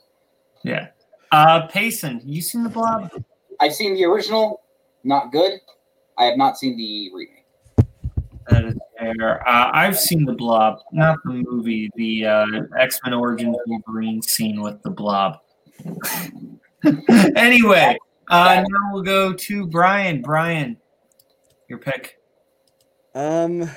Yeah. Uh, Payson, you seen the Blob? I've seen the original, not good. I have not seen the remake. That is Uh, I've seen the Blob, not the movie. The uh, X Men Origins Wolverine scene with the Blob. anyway, uh, now we'll go to Brian. Brian, your pick. Um.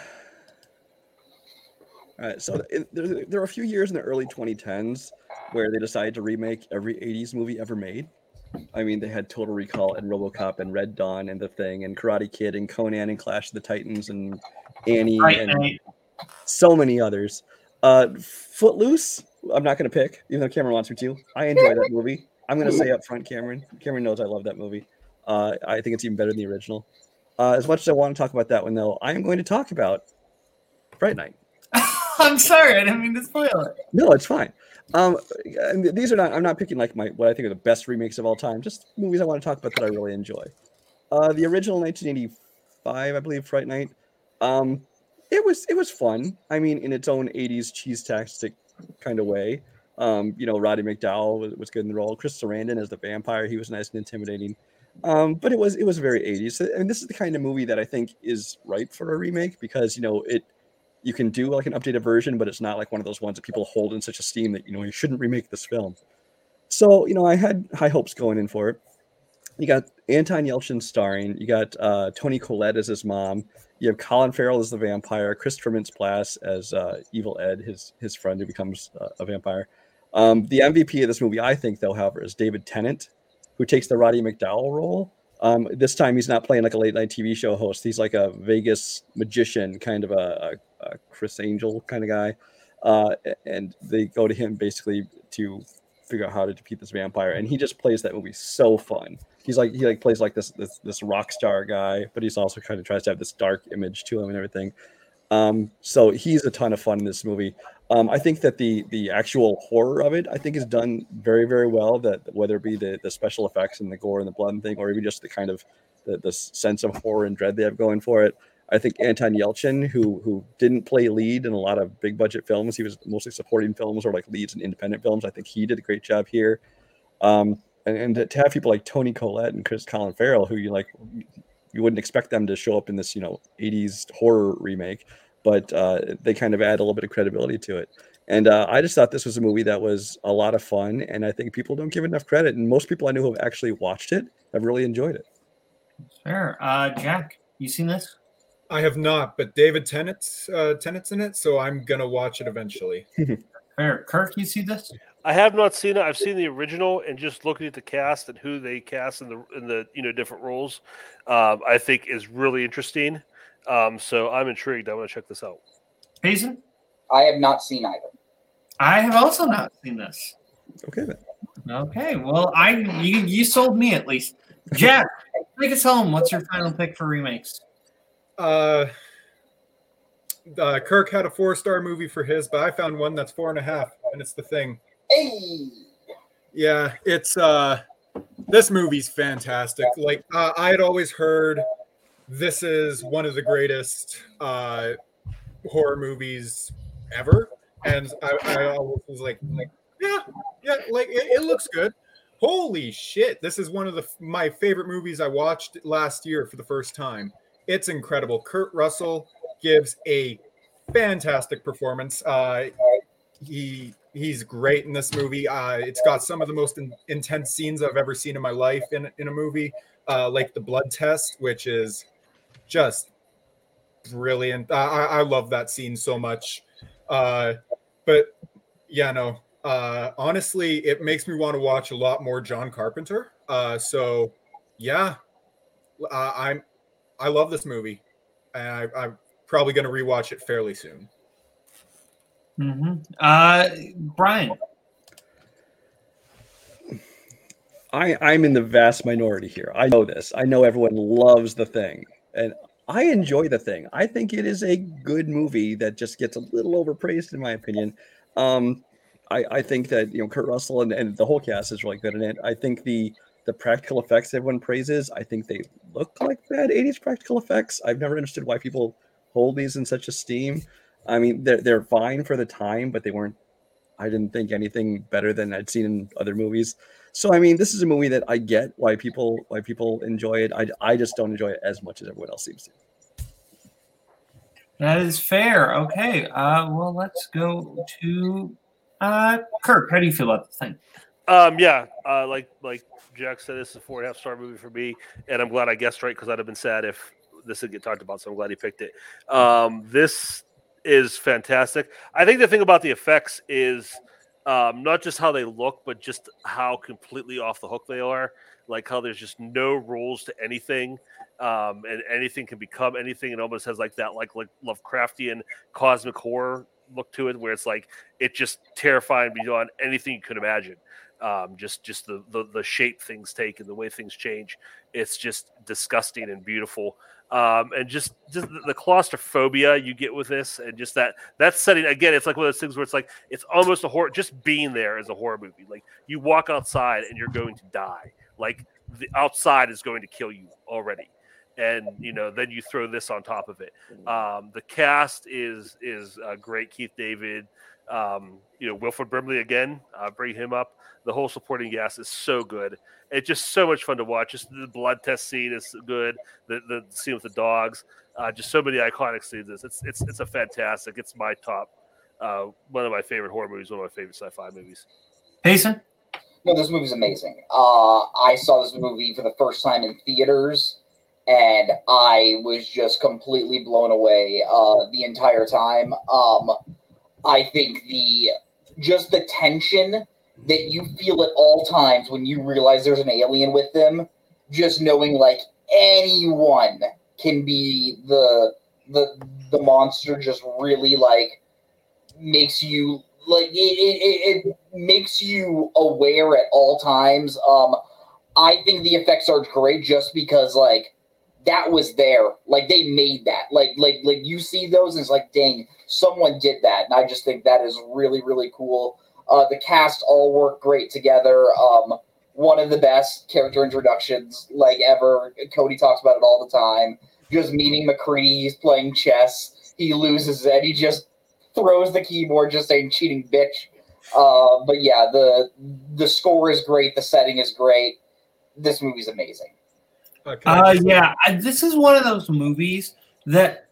All right, so it, there, there were a few years in the early 2010s where they decided to remake every 80s movie ever made. I mean, they had Total Recall and RoboCop and Red Dawn and The Thing and Karate Kid and Conan and Clash of the Titans and Annie right, and right. so many others. Uh, Footloose, I'm not going to pick, even though Cameron wants me to. I enjoy that movie. I'm going to say up front, Cameron. Cameron knows I love that movie. Uh, I think it's even better than the original. Uh, as much as I want to talk about that one, though, I am going to talk about Fright Night. I'm sorry, I didn't mean to spoil it. No, it's fine. Um, these are not. I'm not picking like my what I think are the best remakes of all time. Just movies I want to talk about that I really enjoy. Uh, the original 1985, I believe, Fright Night. Um, it was it was fun. I mean, in its own 80s cheese tastic kind of way. Um, you know, Roddy McDowall was, was good in the role. Chris Sarandon as the vampire, he was nice and intimidating. Um, but it was it was very 80s. I and this is the kind of movie that I think is ripe for a remake because you know it you can do like an updated version, but it's not like one of those ones that people hold in such esteem that you know you shouldn't remake this film. So you know, I had high hopes going in for it. You got Anton Yelchin starring. You got uh, Toni Collette as his mom. You have Colin Farrell as the vampire. Christopher Mintz-Plasse as uh, Evil Ed, his his friend who becomes uh, a vampire. Um, the MVP of this movie, I think, though, however, is David Tennant, who takes the Roddy McDowall role. Um, this time, he's not playing like a late night TV show host. He's like a Vegas magician, kind of a, a uh, Criss Angel kind of guy, uh, and they go to him basically to figure out how to defeat this vampire, and he just plays that movie so fun. He's like he like plays like this this this rock star guy, but he's also kind of tries to have this dark image to him and everything. Um, so he's a ton of fun in this movie. Um, I think that the the actual horror of it, I think, is done very very well. That whether it be the the special effects and the gore and the blood and thing, or even just the kind of the, the sense of horror and dread they have going for it. I think Anton Yelchin, who who didn't play lead in a lot of big budget films, he was mostly supporting films or like leads in independent films. I think he did a great job here. Um, and, and to have people like Toni Collette and Chris Colin Farrell, who you like, you wouldn't expect them to show up in this, you know, 80s horror remake, but uh, they kind of add a little bit of credibility to it. And uh, I just thought this was a movie that was a lot of fun, and I think people don't give enough credit. And most people I know who have actually watched it have really enjoyed it. Fair, uh, Jack, you seen this? I have not, but David Tennant's uh, Tennant's in it, so I'm gonna watch it eventually. Fair, Kirk, you see this? I have not seen it. I've seen the original, and just looking at the cast and who they cast in the in the you know different roles, um, I think is really interesting. Um, so I'm intrigued. I want to check this out. Payson? I have not seen either. I have also not seen this. Okay then. Okay, well, I you you sold me at least. Jack, take us home. What's your final pick for remakes? Uh, uh, Kirk had a four star movie for his, but I found one that's four and a half, and it's The Thing. Hey, Yeah, it's uh, this movie's fantastic. Like uh, I had always heard, this is one of the greatest uh, horror movies ever, and I, I always was like, like, yeah, yeah, like it, it looks good. Holy shit! This is one of the my favorite movies I watched last year for the first time. It's incredible. Kurt Russell gives a fantastic performance. Uh, he he's great in this movie. Uh, it's got some of the most in, intense scenes I've ever seen in my life in in a movie, uh, like the blood test, which is just brilliant. I, I I love that scene so much. Uh, but yeah, no. Uh, honestly, it makes me want to watch a lot more John Carpenter. Uh, so yeah, uh, I'm I love this movie, and I, I'm probably going to rewatch it fairly soon. Mm-hmm. Uh, Brian. I, I'm in the vast minority here. I know this. I know everyone loves the thing. And I enjoy the thing. I think it is a good movie that just gets a little overpraised, in my opinion. Um, I, I think that you know Kurt Russell and, and the whole cast is really good in it. I think the the practical effects everyone praises, I think they look like bad 80s practical effects. I've never understood why people hold these in such esteem. I mean, they're they're fine for the time, but they weren't. I didn't think anything better than I'd seen in other movies. So I mean, this is a movie that I get why people why people enjoy it. I I just don't enjoy it as much as everyone else seems to. That is fair. Okay. Uh, well, let's go to uh, Kirk. How do you feel about the thing? Um, yeah, uh, like like Jack said, this is a four and a half star movie for me, and I'm glad I guessed right because I'd have been sad if this didn't get talked about. So I'm glad he picked it. Um, this is fantastic. I think the thing about the effects is um, not just how they look, but just how completely off the hook they are. Like how there's just no rules to anything, um, and anything can become anything. It almost has like that like like Lovecraftian cosmic horror look to it, where it's like it just terrifying beyond anything you could imagine. Um, just just the, the the shape things take and the way things change. It's just disgusting and beautiful. Um, and just, just the claustrophobia you get with this, and just that that setting again, it's like one of those things where it's like it's almost a horror. Just being there is a horror movie. Like you walk outside and you're going to die. Like the outside is going to kill you already, and you know then you throw this on top of it. Um, the cast is is uh, great. Keith David, um, you know Wilford Brimley again. Uh, bring him up. The whole supporting cast is so good. It's just so much fun to watch. Just the blood test scene is good. The the scene with the dogs. Uh, just so many iconic scenes. It's it's it's a fantastic. It's my top. Uh, one of my favorite horror movies. One of my favorite sci-fi movies. Payson? No, this movie's amazing. Uh, I saw this movie for the first time in theaters, and I was just completely blown away uh, the entire time. Um, I think the just the tension that you feel at all times when you realize there's an alien with them, just knowing like anyone can be the the the monster, just really like makes you like it, it, it makes you aware at all times. Um, I think the effects are great just because like that was there. Like they made that. Like like like you see those and it's like, dang, someone did that. And I just think that is really, really cool. Uh, the cast all work great together. Um, one of the best character introductions like ever. Cody talks about it all the time. Just meeting MacReady, he's playing chess. He loses and he just throws the keyboard, just saying cheating bitch. Uh, but yeah, the the score is great. The setting is great. This movie's amazing. Uh, yeah, I, this is one of those movies that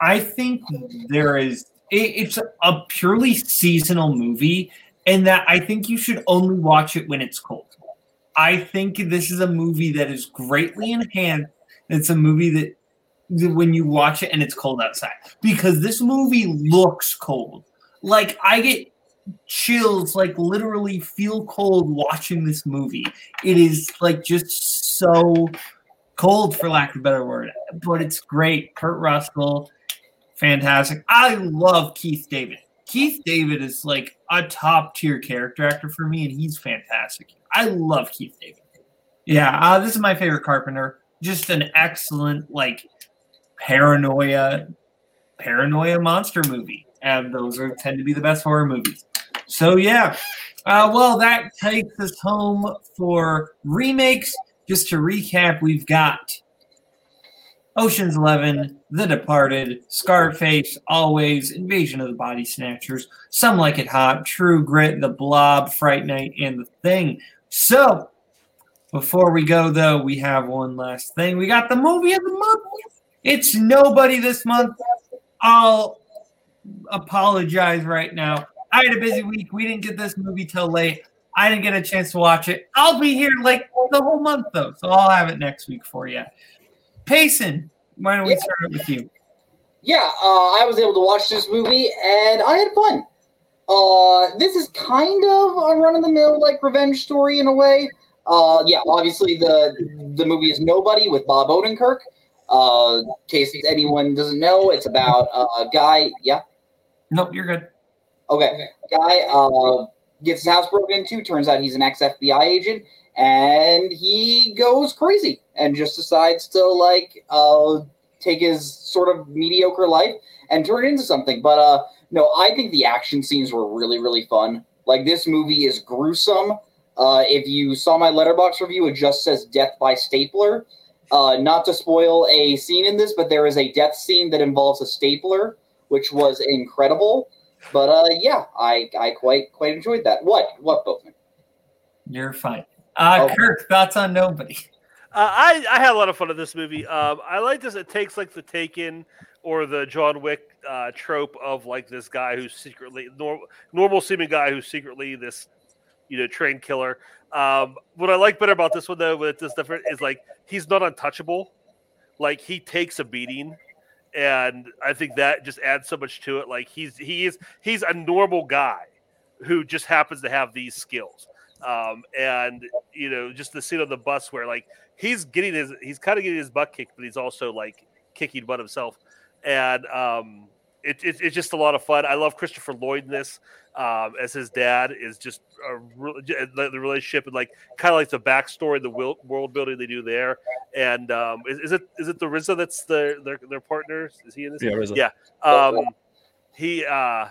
I think there is. It, it's a purely seasonal movie, and that I think you should only watch it when it's cold. I think this is a movie that is greatly enhanced. It's a movie that that when you watch it and it's cold outside because this movie looks cold. Like I get chills, like literally feel cold watching this movie. It is like just so cold for lack of a better word but it's great. Kurt russell fantastic. I love keith david. Keith david is like a top tier character actor for me and he's fantastic. I love keith david. Yeah uh, this is my favorite carpenter. Just an excellent like paranoia paranoia monster movie and those are tend to be the best horror movies. So yeah uh, well that takes us home for remakes just to recap, we've got Ocean's Eleven, The Departed, Scarface, Always, Invasion of the Body Snatchers, Some Like It Hot, True Grit, The Blob, Fright Night, and The Thing. So, before we go though, we have one last thing. We got the movie of the month. It's nobody this month. I'll apologize right now. I had a busy week. We didn't get this movie till late. I didn't get a chance to watch it. I'll be here like the whole month though, so I'll have it next week for you. Payson, why don't we Yeah. start with you? Yeah, uh, I was able to watch this movie and I had fun. Uh, this is kind of a run of the mill like revenge story in a way. Uh, yeah, obviously the the movie is Nobody with Bob Odenkirk. Uh, in case anyone doesn't know, it's about a guy. Yeah, Nope, you're good. Okay. Guy uh, gets his house broken into. Turns out he's an ex FBI agent, and he goes crazy and just decides to like uh, take his sort of mediocre life and turn it into something. But uh, no, I think the action scenes were really really fun. Like this movie is gruesome. Uh, if you saw my Letterboxd review, it just says death by stapler. Uh, not to spoil a scene in this, but there is a death scene that involves a stapler, which was incredible. But uh, yeah, I I quite quite enjoyed that. What what Boatman? You're fine. Uh, Oh. Kirk, thoughts on Nobody? Uh, I I had a lot of fun with this movie. Um, I like this. It takes like the Taken or the John Wick uh, trope of like this guy who's secretly normal, normal seeming guy who's secretly this, you know, trained killer. Um, what I like better about this one though, with this different, is like he's not untouchable. Like he takes a beating, and I think that just adds so much to it. Like he's he is he's a normal guy who just happens to have these skills. Um, and you know, just the scene on the bus where like he's getting his he's kind of getting his butt kicked, but he's also like kicking butt himself. And um, it, it, it's just a lot of fun. I love Christopher Lloyd in this um, as his dad is just a real, the, relationship and like kind of like the backstory, the wil- world building they do there. And um, is, is it is it the RZA that's the their their partner? Is he in this? Yeah, RZA. Yeah. Um, he uh,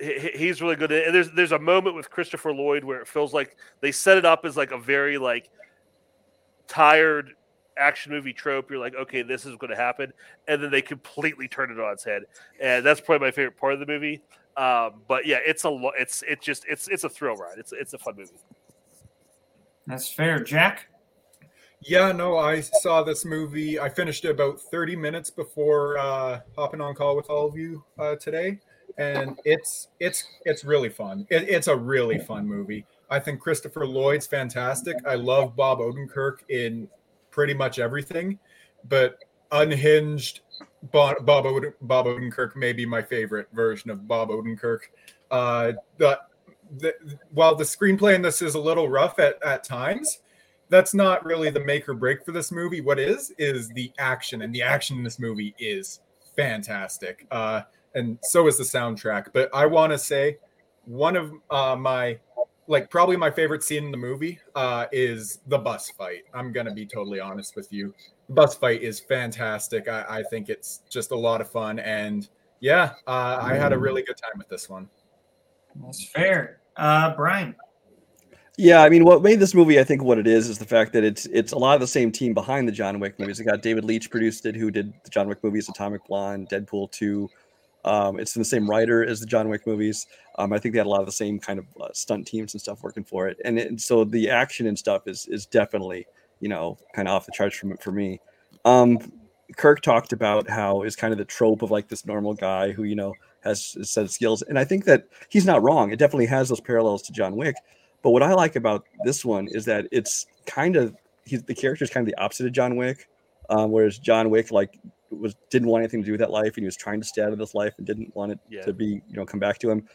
he- he's really good. And there's there's a moment with Christopher Lloyd where it feels like they set it up as like a very like tired action movie trope. You're like, okay, this is going to happen, and then they completely turn it on its head, and that's probably my favorite part of the movie. Um, but yeah, it's a lo- it's it's just it's it's a thrill ride. It's it's a fun movie. That's fair. Jack? Yeah, no, I saw this movie. I finished it about 30 minutes before uh, hopping on call with all of you uh, today, and it's it's it's really fun. It, it's a really fun movie. I think Christopher Lloyd's fantastic. I love Bob Odenkirk in pretty much everything, but unhinged Bob Bob, Oden, Bob Odenkirk may be my favorite version of Bob Odenkirk. Uh, the, the while the screenplay in this is a little rough at, at times, that's not really the make or break for this movie. What is is the action, and the action in this movie is fantastic. Uh, and so is the soundtrack. But I want to say one of uh, my like probably my favorite scene in the movie uh, is the bus fight. I'm gonna be totally honest with you. The bus fight is fantastic. I, I think it's just a lot of fun, and yeah, uh, I had a really good time with this one. That's fair. Uh, Brian. Yeah, I mean, what made this movie, I think, what it is, is the fact that it's it's a lot of the same team behind the John Wick movies. It got David Leitch produced it, who did the John Wick movies, Atomic Blonde, Deadpool two. Um, it's in the same writer as the John Wick movies. Um, I think they had a lot of the same kind of uh, stunt teams and stuff working for it, and, it, and so the action and stuff is is definitely you know kind of off the charts for for me. Um, Kirk talked about how is kind of the trope of like this normal guy who you know has a set of skills, and I think that he's not wrong. It definitely has those parallels to John Wick. But what I like about this one is that it's kind of he's the character is kind of the opposite of John Wick, um, whereas John Wick like was didn't want anything to do with that life and he was trying to stay out of this life and didn't want it Yeah. to be you know come back to him.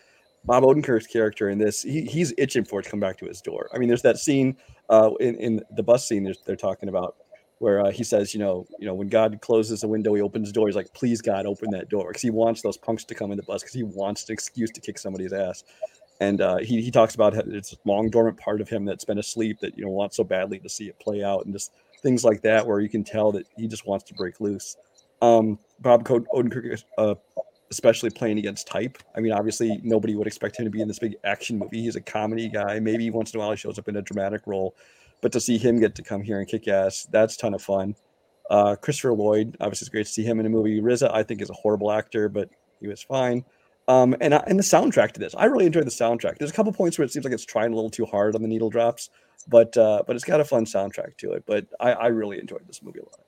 Bob Odenkirk's character in this, he, he's itching for it to come back to his door. I mean, there's that scene uh, in, in the bus scene they're talking about where uh, he says, you know, you know, when God closes a window, he opens the door. He's like, please God, open that door because he wants those punks to come in the bus because he wants an excuse to kick somebody's ass. And uh, he, he talks about it's a long dormant part of him that's been asleep that you know wants so badly to see it play out and just things like that where you can tell that he just wants to break loose. Um, Bob Odenkirk, uh, especially playing against type. I mean, obviously nobody would expect him to be in this big action movie. He's a comedy guy. Maybe once in a while he shows up in a dramatic role, but to see him get to come here and kick ass, that's ton of fun. Uh, Christopher Lloyd, obviously, it's great to see him in a movie. RZA, I think, is a horrible actor, but he was fine. Um, and I- and the soundtrack to this, I really enjoyed the soundtrack. There's a couple points where it seems like it's trying a little too hard on the needle drops, but uh, but it's got a fun soundtrack to it. But I, I really enjoyed this movie a lot.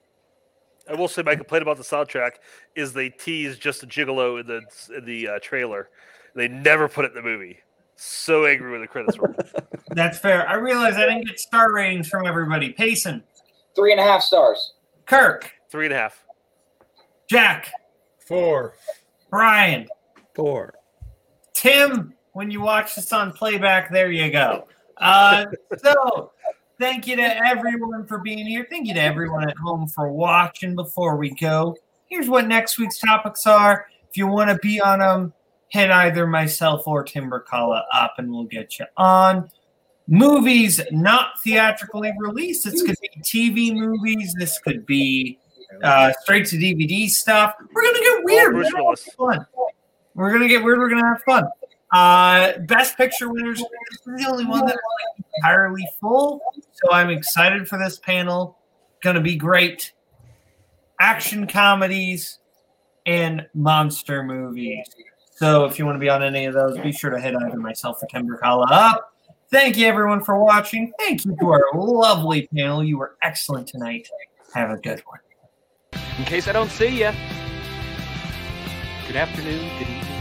I will say my complaint about the soundtrack is they tease just a gigolo in the in the uh, trailer. They never put it in the movie. So angry when the credits were. That's fair. I realize I didn't get star ratings from everybody. Payson, Three and a half stars. Kirk, Three and a half. Jack, Four. Brian, Four. Tim. When you watch this on playback, there you go. Uh, so, thank you to everyone for being here. Thank you to everyone at home for watching. Before we go, here's what next week's topics are. If you want to be on them, hit either myself or Timbercala up, and we'll get you on. Movies not theatrically released. This could be TV movies. This could be uh, straight to DVD stuff. We're gonna get weird. We're gonna have fun. We're gonna get weird. We're gonna have fun. Uh, best picture winners. This is the only one that's like entirely full. So I'm excited for this panel. Gonna be great. Action comedies and monster movies. So if you want to be on any of those, be sure to hit either myself or Timber Kala up. Thank you everyone for watching. Thank you to our lovely panel. You were excellent tonight. Have a good one. In case I don't see you. Good afternoon, good evening,